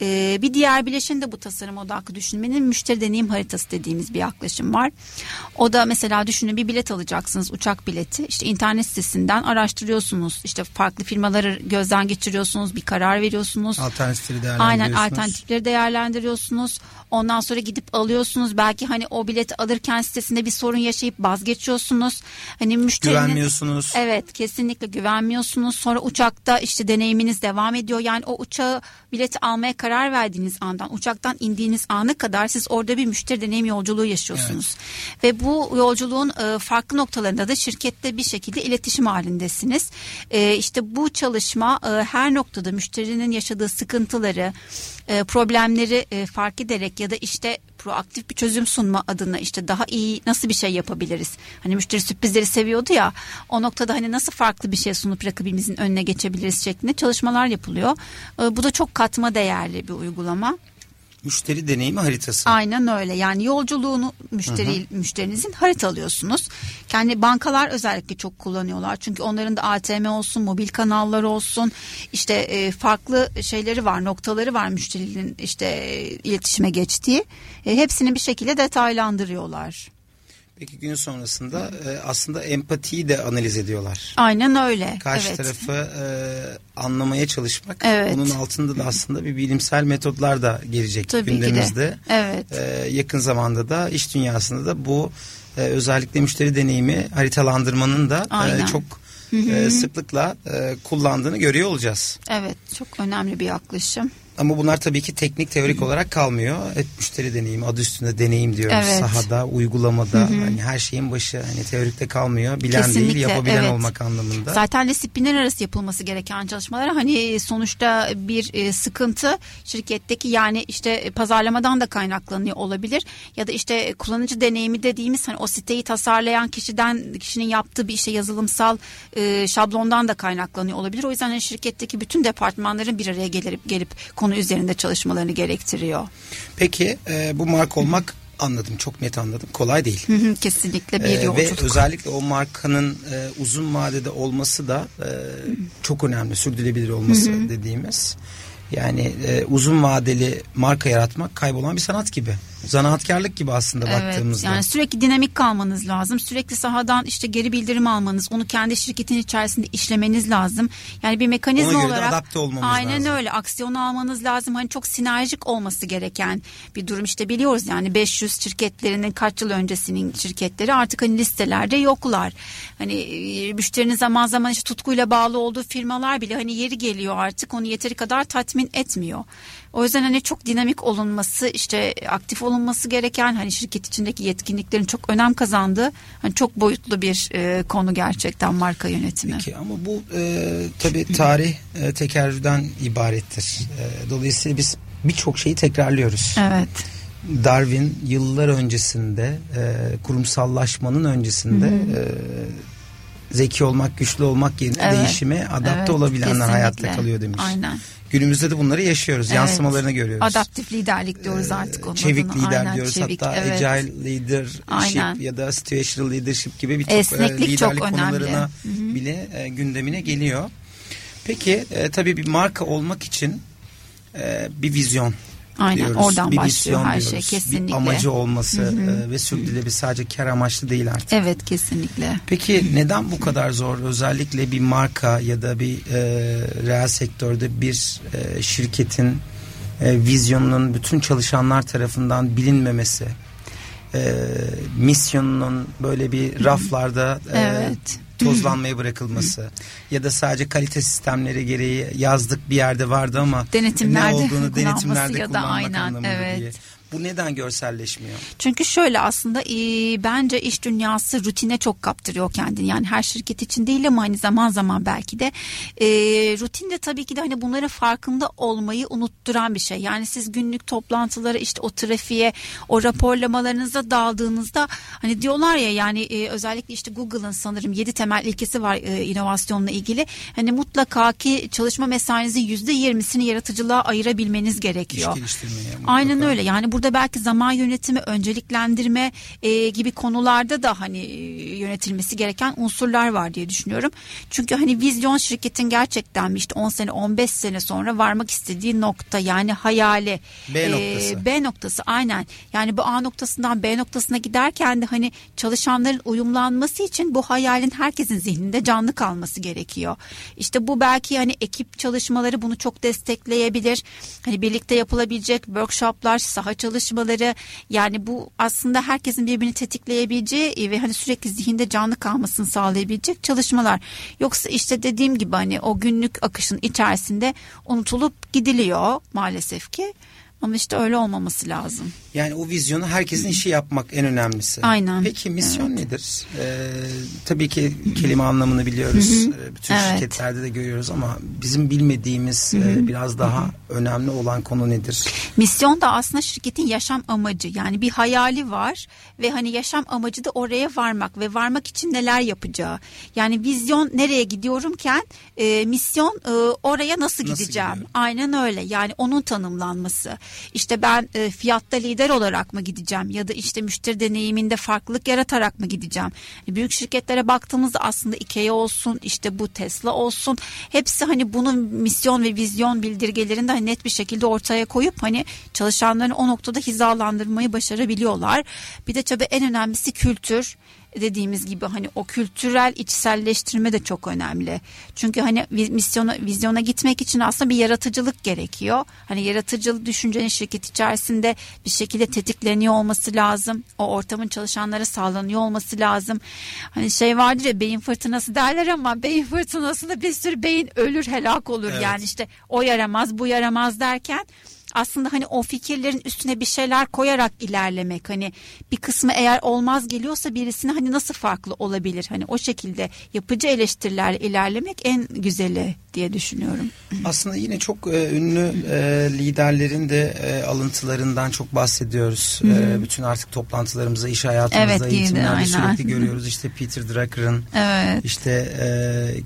Ee, bir diğer bileşen de bu tasarım odaklı düşünmenin müşteri deneyim haritası dediğimiz bir yaklaşım var. O da mesela düşünün bir bilet alacaksınız uçak bileti işte internet sitesinden araştırıyorsunuz işte farklı firmaları gözden geçiriyorsunuz bir karar veriyorsunuz. Alternatifleri Aynen değerlendiriyorsunuz. alternatifleri değerlendiriyorsunuz. Ondan sonra gidip alıyorsunuz. Belki hani o bileti alırken sitesinde bir sorun yaşayıp vazgeçiyorsunuz. Hani müşterinin Güvenmiyorsunuz. Evet kesinlikle güvenmiyorsunuz. Sonra uçakta işte deneyiminiz devam ediyor. Yani o uçağı bileti almaya karar verdiğiniz andan uçaktan indiğiniz ana kadar siz orada bir müşteri deneyim yolculuğu yaşıyorsunuz. Ve bu yolculuğun e, farklı noktalarında da şirkette bir şekilde iletişim halindesiniz. E, işte bu çalışma e, her noktada müşterinin yaşadığı sıkıntıları, e, problemleri e, fark ederek ya da işte proaktif bir çözüm sunma adına işte daha iyi nasıl bir şey yapabiliriz? Hani müşteri sürprizleri seviyordu ya o noktada hani nasıl farklı bir şey sunup rakibimizin önüne geçebiliriz şeklinde çalışmalar yapılıyor. E, bu da çok katma değerli bir uygulama. Müşteri deneyimi haritası. Aynen öyle. Yani yolculuğunu müşteri müşterinizin haritalıyorsunuz. Kendi bankalar özellikle çok kullanıyorlar. Çünkü onların da ATM olsun, mobil kanallar olsun, işte e, farklı şeyleri var, noktaları var müşterinin işte e, iletişime geçtiği. E, hepsini bir şekilde detaylandırıyorlar. Peki gün sonrasında e, aslında empatiyi de analiz ediyorlar. Aynen öyle. Karşı evet. tarafı e, anlamaya çalışmak. Evet. Bunun altında da aslında bir bilimsel metotlar da gelecek Tabii ki de. gündemimizde. Evet. E, yakın zamanda da iş dünyasında da bu e, özellikle müşteri deneyimi haritalandırmanın da e, çok e, sıklıkla e, kullandığını görüyor olacağız. Evet çok önemli bir yaklaşım. Ama bunlar tabii ki teknik teorik olarak kalmıyor. Hep müşteri deneyimi adı üstünde deneyim diyoruz. Evet. Sahada, uygulamada hani her şeyin başı hani teorikte kalmıyor. Bilen değil, Kesinlikle, yapabilen evet. olmak anlamında. Zaten disiplinler arası yapılması gereken çalışmalar hani sonuçta bir e, sıkıntı şirketteki yani işte pazarlamadan da kaynaklanıyor olabilir ya da işte kullanıcı deneyimi dediğimiz hani o siteyi tasarlayan kişiden kişinin yaptığı bir işte yazılımsal e, şablondan da kaynaklanıyor olabilir. O yüzden hani şirketteki bütün departmanların bir araya gelip gelip konu üzerinde çalışmalarını gerektiriyor. Peki e, bu marka olmak anladım. Çok net anladım. Kolay değil. Hı hı, Kesinlikle bir Ee, ve yolculuk. özellikle o markanın e, uzun vadede olması da e, çok önemli. Sürdürülebilir olması dediğimiz. Yani e, uzun vadeli marka yaratmak kaybolan bir sanat gibi. Zanaatkarlık gibi aslında Evet baktığımızda. yani sürekli dinamik kalmanız lazım. Sürekli sahadan işte geri bildirim almanız, onu kendi şirketin içerisinde işlemeniz lazım. Yani bir mekanizma Ona göre de olarak adapte olmamız aynen lazım. öyle aksiyon almanız lazım. Hani çok sinerjik olması gereken bir durum işte biliyoruz yani 500 şirketlerinin kaç yıl öncesinin şirketleri artık hani listelerde yoklar. Hani e, müşterinin zaman zaman işte tutkuyla bağlı olduğu firmalar bile hani yeri geliyor artık onu yeteri kadar tatmin etmiyor. O yüzden hani çok dinamik olunması işte aktif olunması gereken hani şirket içindeki yetkinliklerin çok önem kazandığı hani çok boyutlu bir e, konu gerçekten marka yönetimi. Peki ama bu e, tabii tarih e, tekerrürden ibarettir. E, dolayısıyla biz birçok şeyi tekrarlıyoruz. Evet. Darwin yıllar öncesinde e, kurumsallaşmanın öncesinde e, zeki olmak, güçlü olmak yerine Evet. değişime adapte Evet, olabilenler kesinlikle. hayatta kalıyor demiş. Aynen. Günümüzde de bunları yaşıyoruz. Evet. Yansımalarını görüyoruz. Adaptif liderlik diyoruz artık onun Çevik adına. lider Aynen, diyoruz çevik, hatta evet. agile leadership Aynen. ya da situational leadership gibi birçok e, çok liderlik önemli. konularına bile e, gündemine geliyor. Peki e, tabii bir marka olmak için e, bir vizyon Aynen, diyoruz. oradan bir başlıyor her şey, kesinlikle. Bir amacı olması e, ve sürdürülebilir sadece kar amaçlı değil artık. Evet kesinlikle. Peki neden bu kadar zor? Özellikle bir marka ya da bir e, reel sektörde bir e, şirketin e, vizyonunun bütün çalışanlar tarafından bilinmemesi, e, misyonunun böyle bir raflarda e, Evet. tozlanmaya bırakılması ya da sadece kalite sistemleri gereği yazdık bir yerde vardı ama Denetimlerde ne olduğunu denetimlerde ya da kullanmak aynen, anlamında evet. diye. Bu neden görselleşmiyor? Çünkü şöyle aslında e, bence iş dünyası rutine çok kaptırıyor kendini. Yani her şirket için değil ama hani zaman zaman belki de e, rutin de tabii ki de hani bunların farkında olmayı unutturan bir şey. Yani siz günlük toplantılara işte o trafiğe o raporlamalarınıza daldığınızda hani diyorlar ya yani e, özellikle işte Google'ın sanırım 7 temel ilkesi var e, inovasyonla ilgili. Hani mutlaka ki çalışma mesainizin %20'sini yaratıcılığa ayırabilmeniz gerekiyor. Aynen öyle. Yani burada belki zaman yönetimi, önceliklendirme e, gibi konularda da hani e, yönetilmesi gereken unsurlar var diye düşünüyorum. Çünkü hani vizyon şirketin gerçekten işte 10 sene 15 sene sonra varmak istediği nokta yani hayali. B noktası. B noktası aynen. Yani bu A noktasından B noktasına giderken de hani çalışanların uyumlanması için bu hayalin herkesin zihninde canlı kalması gerekiyor. İşte bu belki hani ekip çalışmaları bunu çok destekleyebilir. Hani birlikte yapılabilecek workshoplar, saha çalışmaları yani bu aslında herkesin birbirini tetikleyebileceği e, ve hani sürekli zihinde canlı kalmasını sağlayabilecek çalışmalar. Yoksa işte dediğim gibi hani o günlük akışın içerisinde unutulup gidiliyor maalesef ki. Ama işte öyle olmaması lazım. Yani o vizyonu herkesin işi yapmak en önemlisi. Aynen. Peki misyon nedir? Ee, tabii ki kelime anlamını biliyoruz. Ee, Bütün Evet. şirketlerde de görüyoruz ama bizim bilmediğimiz e, biraz daha önemli olan konu nedir? Misyon da aslında şirketin yaşam amacı. Yani bir hayali var ve hani yaşam amacı da oraya varmak ve varmak için neler yapacağı. Yani vizyon nereye gidiyorumken e, misyon e, oraya nasıl, Nasıl gideceğim? gidiyorum? Aynen öyle. Yani onun tanımlanması. İşte ben e, fiyatta lider olarak mı gideceğim ya da işte müşteri deneyiminde farklılık yaratarak mı gideceğim? Hani büyük şirketlere baktığımızda aslında Ikea olsun, işte bu Tesla olsun. Hepsi hani bunun misyon ve vizyon bildirgelerinde hani net bir şekilde ortaya koyup hani çalışanların o noktada hizalandırmayı başarabiliyorlar. Bir de tabii en önemlisi kültür dediğimiz gibi hani o kültürel içselleştirme de çok önemli. Çünkü hani misyona vizyona gitmek için aslında bir yaratıcılık gerekiyor. Hani yaratıcılık düşüncenin şirket içerisinde bir şekilde tetikleniyor olması lazım. O ortamın çalışanlara sağlanıyor olması lazım. Hani şey vardır ya beyin fırtınası derler ama beyin fırtınasında bir sürü beyin ölür helak olur. Evet. Yani işte o yaramaz bu yaramaz derken aslında hani o fikirlerin üstüne bir şeyler koyarak ilerlemek hani bir kısmı eğer olmaz geliyorsa birisine hani nasıl farklı olabilir hani o şekilde yapıcı eleştirilerle ilerlemek en güzeli diye düşünüyorum. Aslında yine çok e, ünlü e, liderlerin de e, alıntılarından çok bahsediyoruz. E, bütün artık toplantılarımızda, iş hayatımızda, Evet, eğitimlerde Aynen. sürekli görüyoruz. İşte Peter Drucker'ın Evet. işte e,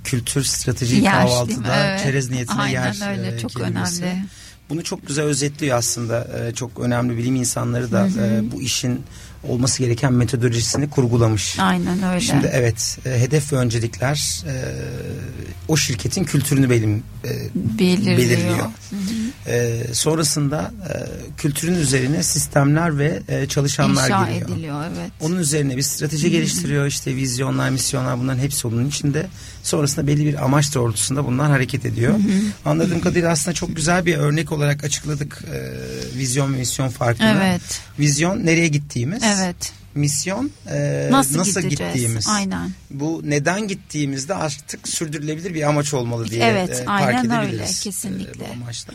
kültür strateji Yer, kahvaltıda Evet. çerez niyetine Aynen yer öyle, e, çok kelimesi. önemli. Bunu çok güzel özetliyor aslında. E, çok önemli bilim insanları da e, bu işin olması gereken metodolojisini kurgulamış. Aynen öyle. Şimdi evet e, hedef ve öncelikler e, o şirketin kültürünü belim, e, Belirliyor. belirliyor. E, sonrasında e, kültürün üzerine sistemler ve e, çalışanlar İnşa giriyor. ediliyor evet. Onun üzerine bir strateji geliştiriyor. İşte vizyonlar, misyonlar bunların hepsi onun içinde. Sonrasında belli bir amaç doğrultusunda bunlar hareket ediyor. Anladığım kadarıyla aslında çok güzel bir örnek olarak açıkladık e, vizyon ve misyon farkını. Evet. Vizyon nereye gittiğimiz. Evet. Misyon e, Nasıl, nasıl, gideceğiz? gittiğimiz. Aynen. Bu neden gittiğimizde artık sürdürülebilir bir amaç olmalı diye Evet, e, aynen fark öyle, edebiliriz. kesinlikle. e, bu amaçla.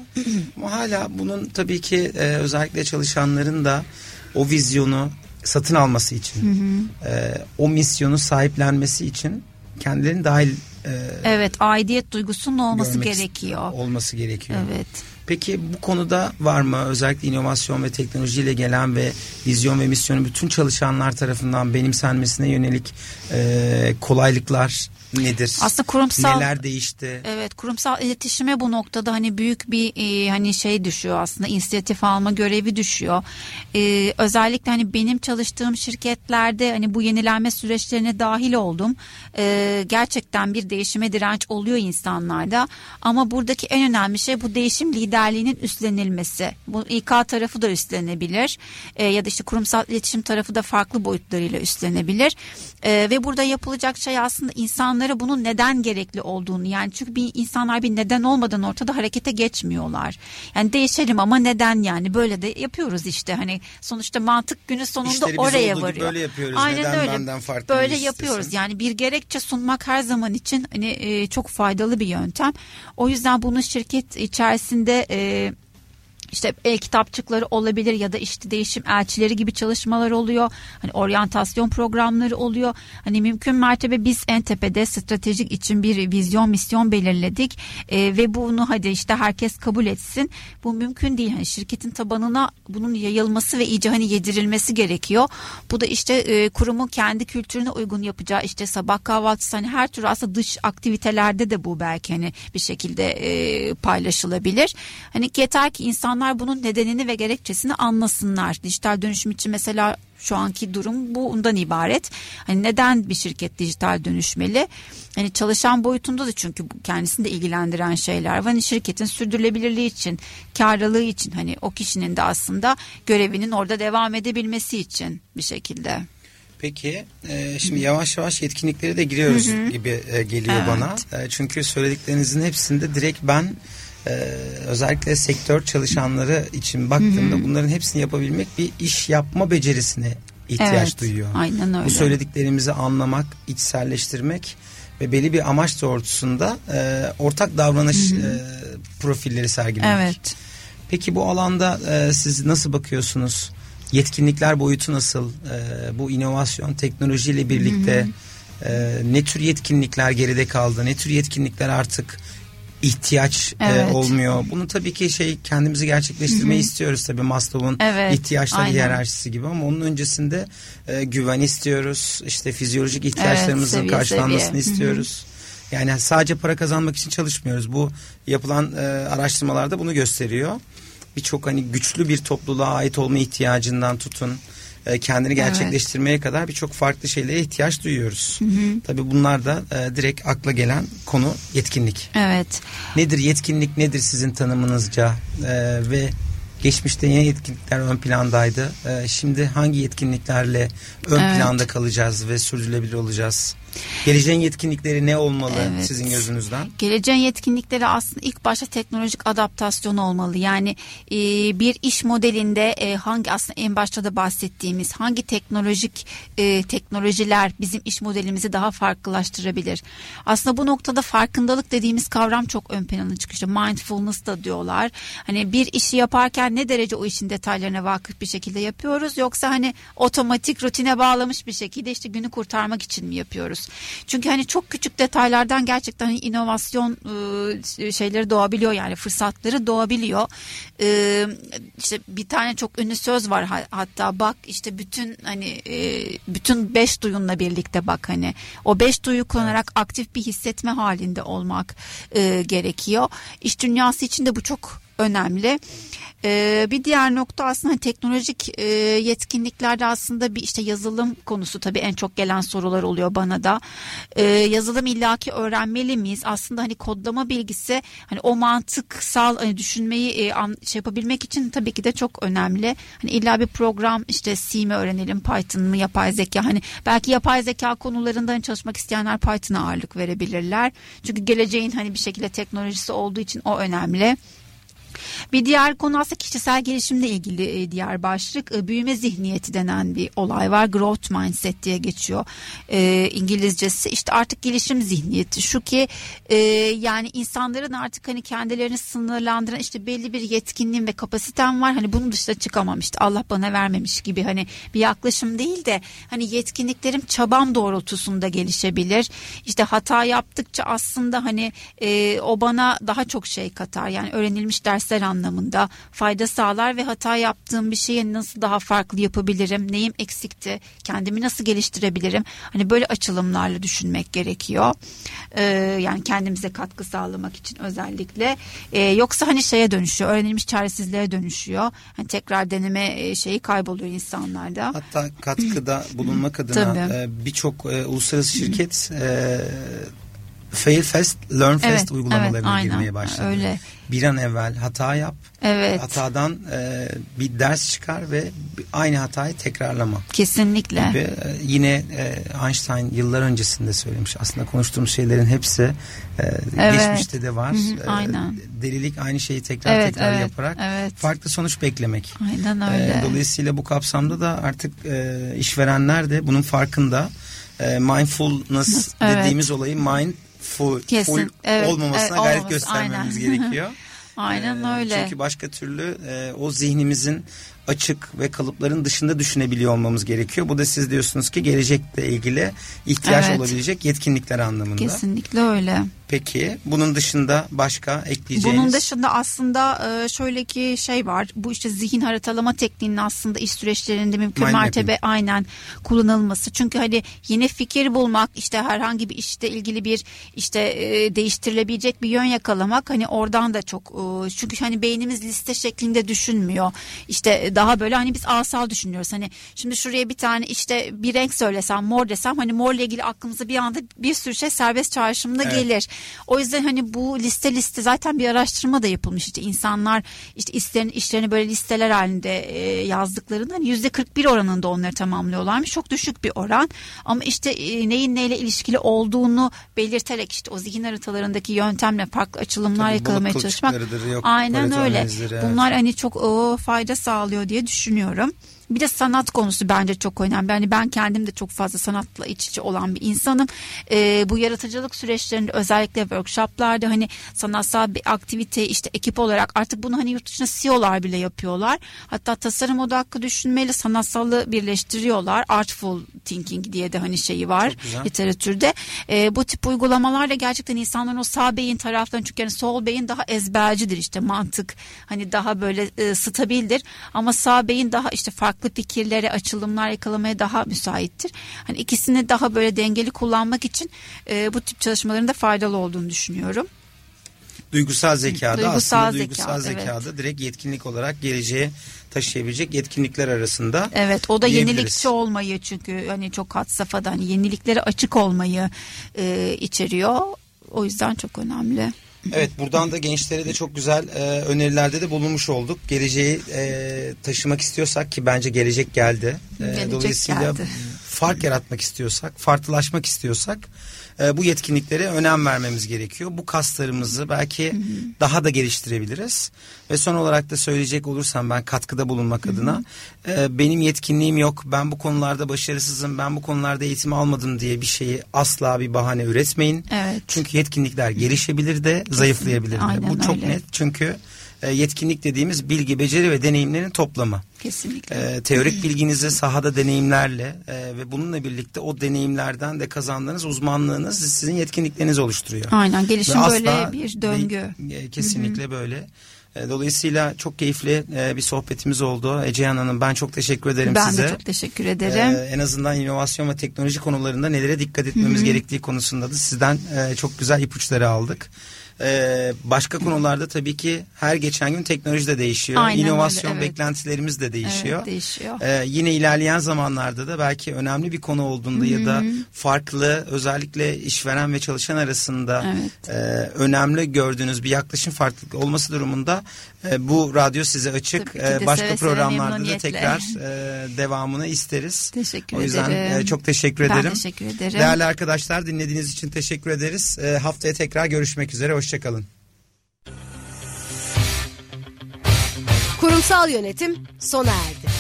Ama hala bunun tabii ki e, özellikle çalışanların da o vizyonu satın alması için, e, o misyonu sahiplenmesi için kendilerini dahil e, Evet aidiyet duygusunun olması görmek gerekiyor. olması gerekiyor. Evet. Peki bu konuda var mı? Özellikle inovasyon ve teknolojiyle gelen ve vizyon ve misyonu bütün çalışanlar tarafından benimsenmesine yönelik e, kolaylıklar nedir? Aslında kurumsal Neler değişti? Evet kurumsal iletişime bu noktada hani büyük bir e, hani şey düşüyor aslında inisiyatif alma görevi düşüyor. E, özellikle hani benim çalıştığım şirketlerde hani bu yenilenme süreçlerine dahil oldum. E, gerçekten bir değişime direnç oluyor insanlarda ama buradaki en önemli şey bu değişim liderliğinin üstlenilmesi. Bu İK tarafı da üstlenebilir E, ya da işte kurumsal iletişim tarafı da farklı boyutlarıyla üstlenebilir. E, ve burada yapılacak şey aslında insanlara bunun neden gerekli olduğunu yani çünkü bir insanlar bir neden olmadan ortada harekete geçmiyorlar. Yani değişelim ama neden yani böyle de yapıyoruz işte hani sonuçta mantık günü sonunda İşleri oraya gibi varıyor. böyle yapıyoruz. Aynen Neden öyle. benden farklı böyle yapıyoruz istesin? yani bir gerekçe sunmak her zaman için hani e, çok faydalı bir yöntem. O yüzden bunu şirket içerisinde e, işte el kitapçıkları olabilir ya da işte değişim elçileri gibi çalışmalar oluyor. Hani oryantasyon programları oluyor. Hani mümkün mertebe biz en tepede stratejik için bir vizyon misyon belirledik Ee, ve bunu hadi işte herkes kabul etsin. Bu mümkün değil. Hani şirketin tabanına bunun yayılması ve iyice hani yedirilmesi gerekiyor. Bu da işte e, kurumun kendi kültürüne uygun yapacağı işte sabah kahvaltısı hani her tür aslında dış aktivitelerde de bu belki hani bir şekilde e, paylaşılabilir. Hani yeter ki insanlar bunun nedenini ve gerekçesini anlasınlar. Dijital dönüşüm için mesela şu anki durum bundan ibaret. Hani neden bir şirket dijital dönüşmeli? Hani çalışan boyutunda da çünkü kendisini de ilgilendiren şeyler var. Hani şirketin sürdürülebilirliği için, karlılığı için hani o kişinin de aslında görevinin orada devam edebilmesi için bir şekilde. Peki e, şimdi yavaş yavaş yetkinliklere de giriyoruz gibi e, geliyor Evet. bana. E, çünkü söylediklerinizin hepsinde direkt ben e, özellikle sektör çalışanları için baktığımda bunların hepsini yapabilmek bir iş yapma becerisine ihtiyaç Evet, duyuyor. aynen öyle. Bu söylediklerimizi anlamak, içselleştirmek ve belli bir amaç doğrultusunda e, ortak davranış e, profilleri sergilemek. Evet. Peki bu alanda e, siz nasıl bakıyorsunuz? Yetkinlikler boyutu nasıl? E, bu inovasyon teknolojiyle birlikte e, ne tür yetkinlikler geride kaldı? Ne tür yetkinlikler artık ihtiyaç e, Evet. olmuyor? Bunu tabii ki şey kendimizi gerçekleştirmeyi istiyoruz tabii Maslow'un Evet, ihtiyaçları aynen. hiyerarşisi gibi ama onun öncesinde e, güven istiyoruz. İşte fizyolojik ihtiyaçlarımızın seviye, karşılanmasını seviye. İstiyoruz. Yani sadece para kazanmak için çalışmıyoruz. Bu yapılan e, araştırmalarda bunu gösteriyor. Birçok hani güçlü bir topluluğa ait olma ihtiyacından tutun. E, kendini gerçekleştirmeye kadar birçok farklı şeylere ihtiyaç duyuyoruz. Tabii bunlar da e, direkt akla gelen konu yetkinlik. Evet. Nedir yetkinlik nedir sizin tanımınızca E, ve geçmişte yine yetkinlikler ön plandaydı. E, şimdi hangi yetkinliklerle ön Evet. planda kalacağız ve sürdürülebilir olacağız? Geleceğin yetkinlikleri ne olmalı Evet. sizin gözünüzden? Geleceğin yetkinlikleri aslında ilk başta teknolojik adaptasyon olmalı. Yani e, bir iş modelinde e, hangi aslında en başta da bahsettiğimiz hangi teknolojik e, teknolojiler bizim iş modelimizi daha farklılaştırabilir. Aslında bu noktada farkındalık dediğimiz kavram çok ön plana çıkıyor. İşte mindfulness da diyorlar. Hani bir işi yaparken ne derece o işin detaylarına vakıf bir şekilde yapıyoruz yoksa hani otomatik rutine bağlamış bir şekilde işte günü kurtarmak için mi yapıyoruz? Çünkü hani çok küçük detaylardan gerçekten hani inovasyon e, şeyleri doğabiliyor yani fırsatları doğabiliyor. E, işte bir tane çok ünlü söz var ha- hatta bak işte bütün hani e, bütün beş duyunla birlikte bak hani o beş duyu kullanarak aktif bir hissetme halinde olmak e, gerekiyor. İş dünyası için de bu çok önemli. Ee, bir diğer nokta aslında hani teknolojik e, yetkinliklerde aslında bir işte yazılım konusu tabii en çok gelen sorular oluyor bana da. Ee, yazılım illaki öğrenmeli miyiz? Aslında hani kodlama bilgisi hani o mantıksal hani düşünmeyi e, an, şey yapabilmek için tabii ki de çok önemli. Hani illa bir program işte C mi öğrenelim, Python mı, yapay zeka hani belki yapay zeka konularında hani çalışmak isteyenler Python'a ağırlık verebilirler. Çünkü geleceğin hani bir şekilde teknolojisi olduğu için o önemli. Bir diğer konu aslında kişisel gelişimle ilgili e, diğer başlık e, büyüme zihniyeti denen bir olay var. Growth mindset diye geçiyor e, İngilizcesi. İşte artık gelişim zihniyeti şu ki e, yani insanların artık hani kendilerini sınırlandıran işte belli bir yetkinliğim ve kapasitem var. Hani bunun dışına çıkamam işte Allah bana vermemiş gibi hani bir yaklaşım değil de hani yetkinliklerim çabam doğrultusunda gelişebilir. İşte hata yaptıkça aslında hani e, o bana daha çok şey katar. Yani öğrenilmiş dersler anlamında fayda sağlar ve hata yaptığım bir şeyi nasıl daha farklı yapabilirim? Neyim eksikti? Kendimi nasıl geliştirebilirim? Hani böyle açılımlarla düşünmek gerekiyor. Ee, yani kendimize katkı sağlamak için özellikle. Ee, yoksa hani şeye dönüşüyor. Öğrenilmiş çaresizliğe dönüşüyor. Hani tekrar deneme e, şeyi kayboluyor insanlarda. Hatta katkıda bulunmak adına e, birçok e, uluslararası şirket e, Fail Fast, Learn Fast Evet, uygulamalarına evet, aynen. girmeye başladı. Öyle. Bir an evvel hata yap, Evet. hatadan e, bir ders çıkar ve aynı hatayı tekrarlama. Kesinlikle. Ve e, yine e, Einstein yıllar öncesinde söylemiş. Aslında konuştuğumuz şeylerin hepsi e, Evet. geçmişte de var. Hı hı, E, aynen. delilik aynı şeyi tekrar Evet, tekrar evet, yaparak evet. farklı sonuç beklemek. Aynen E, öyle. dolayısıyla bu kapsamda da artık e, işverenler de bunun farkında. E, mindfulness Evet. dediğimiz olayı mindful Kesin, full evet, olmamasına evet, gayret olmaması, göstermemiz aynen. gerekiyor. Aynen E, öyle. Çünkü başka türlü e, o zihnimizin açık ve kalıpların dışında düşünebiliyor olmamız gerekiyor. Bu da siz diyorsunuz ki gelecekle ilgili ihtiyaç Evet. olabilecek yetkinlikler anlamında. Kesinlikle öyle. Peki bunun dışında başka ekleyeceğiniz? Bunun dışında aslında e, şöyle ki şey var. Bu işte zihin haritalama tekniğinin aslında iş süreçlerinde mümkün Mind mertebe mapping. aynen kullanılması. Çünkü hani yeni fikir bulmak işte herhangi bir işte ilgili bir işte e, değiştirilebilecek bir yön yakalamak hani oradan da çok e, çünkü hani beynimiz liste şeklinde düşünmüyor. İşte daha böyle hani biz asal düşünüyoruz. Hani şimdi şuraya bir tane işte bir renk söylesem mor desem hani morla ilgili aklımıza bir anda bir sürü şey serbest çağrışımda Evet. gelir. O yüzden hani bu liste liste zaten bir araştırma da yapılmış işte insanlar işte işlerini, işlerini böyle listeler halinde e, yazdıklarında hani yüzde 41 oranında onları tamamlıyorlarmış. Çok düşük bir oran ama işte e, neyin neyle ilişkili olduğunu belirterek işte o zihin haritalarındaki yöntemle farklı açılımlar Tabii yakalamaya çalışmak. yok Aynen öyle. analizleri, evet. Bunlar hani çok o, fayda sağlıyor diye düşünüyorum. Bir de sanat konusu bence çok önemli. Yani ben kendim de çok fazla sanatla iç içe olan bir insanım. Ee, bu yaratıcılık süreçlerinde özellikle workshoplarda hani sanatsal bir aktivite işte ekip olarak artık bunu hani yurt dışında CEO'lar bile yapıyorlar. Hatta tasarım odaklı düşünmeyle sanatsallı birleştiriyorlar. Artful thinking diye de hani şeyi var literatürde. Ee, bu tip uygulamalarla gerçekten insanların o sağ beyin taraftan çünkü yani sol beyin daha ezbercidir işte mantık hani daha böyle e, stabildir ama sağ beyin daha işte farklı fikirlere açılımlar yakalamaya daha müsaittir. Hani ikisini daha böyle dengeli kullanmak için e, bu tip çalışmaların da faydalı olduğunu düşünüyorum. duygusal zekada Duygusal aslında zeka, duygusal evet. zekada direkt yetkinlik olarak geleceğe taşıyabilecek yetkinlikler arasında. Evet o da yenilikçi olmayı çünkü hani çok had safhada hani yeniliklere açık olmayı e, içeriyor. O yüzden çok önemli. Evet buradan da gençlere de çok güzel e, önerilerde de bulunmuş olduk. Geleceği e, taşımak istiyorsak ki bence gelecek geldi. E, Gelecek dolayısıyla geldi. Fark yaratmak istiyorsak, farklılaşmak istiyorsak e, bu yetkinliklere önem vermemiz gerekiyor. Bu kaslarımızı belki daha da geliştirebiliriz. Ve son olarak da söyleyecek olursam ben katkıda bulunmak adına e, benim yetkinliğim yok. Ben bu konularda başarısızım. Ben bu konularda eğitim almadım diye bir şeyi asla bir bahane üretmeyin. Evet. Çünkü yetkinlikler gelişebilir de zayıflayabilir de. Aynen Bu çok öyle. net çünkü e, yetkinlik dediğimiz bilgi, beceri ve deneyimlerin toplamı. Kesinlikle. E, teorik bilginizi sahada deneyimlerle e, ve bununla birlikte o deneyimlerden de kazandığınız uzmanlığınız sizin yetkinliklerinizi oluşturuyor. Aynen gelişim Ve böyle asla bir döngü. e, kesinlikle böyle. E, Dolayısıyla çok keyifli e, bir sohbetimiz oldu. Ecehan Hanım ben çok teşekkür ederim ben size. de çok teşekkür ederim. Ee, en azından inovasyon ve teknoloji konularında nelere dikkat etmemiz gerektiği konusunda da sizden çok güzel ipuçları aldık. Ee, başka konularda tabii ki her geçen gün teknoloji de değişiyor. Aynen öyle, İnovasyon evet. beklentilerimiz de değişiyor. Evet, değişiyor. Ee, yine ilerleyen zamanlarda da belki önemli bir konu olduğunda ya da farklı özellikle işveren ve çalışan arasında Evet. e, önemli gördüğünüz bir yaklaşım farklılık olması durumunda e, bu radyo size açık. E, başka seve seve, programlarda da memnuniyetle. tekrar e, devamını isteriz. Teşekkür o yüzden ederim. e, çok teşekkür Ben ederim. teşekkür ederim. Değerli arkadaşlar dinlediğiniz için teşekkür ederiz. E, haftaya tekrar görüşmek üzere. Hoşçakalın. Kurumsal yönetim sona erdi.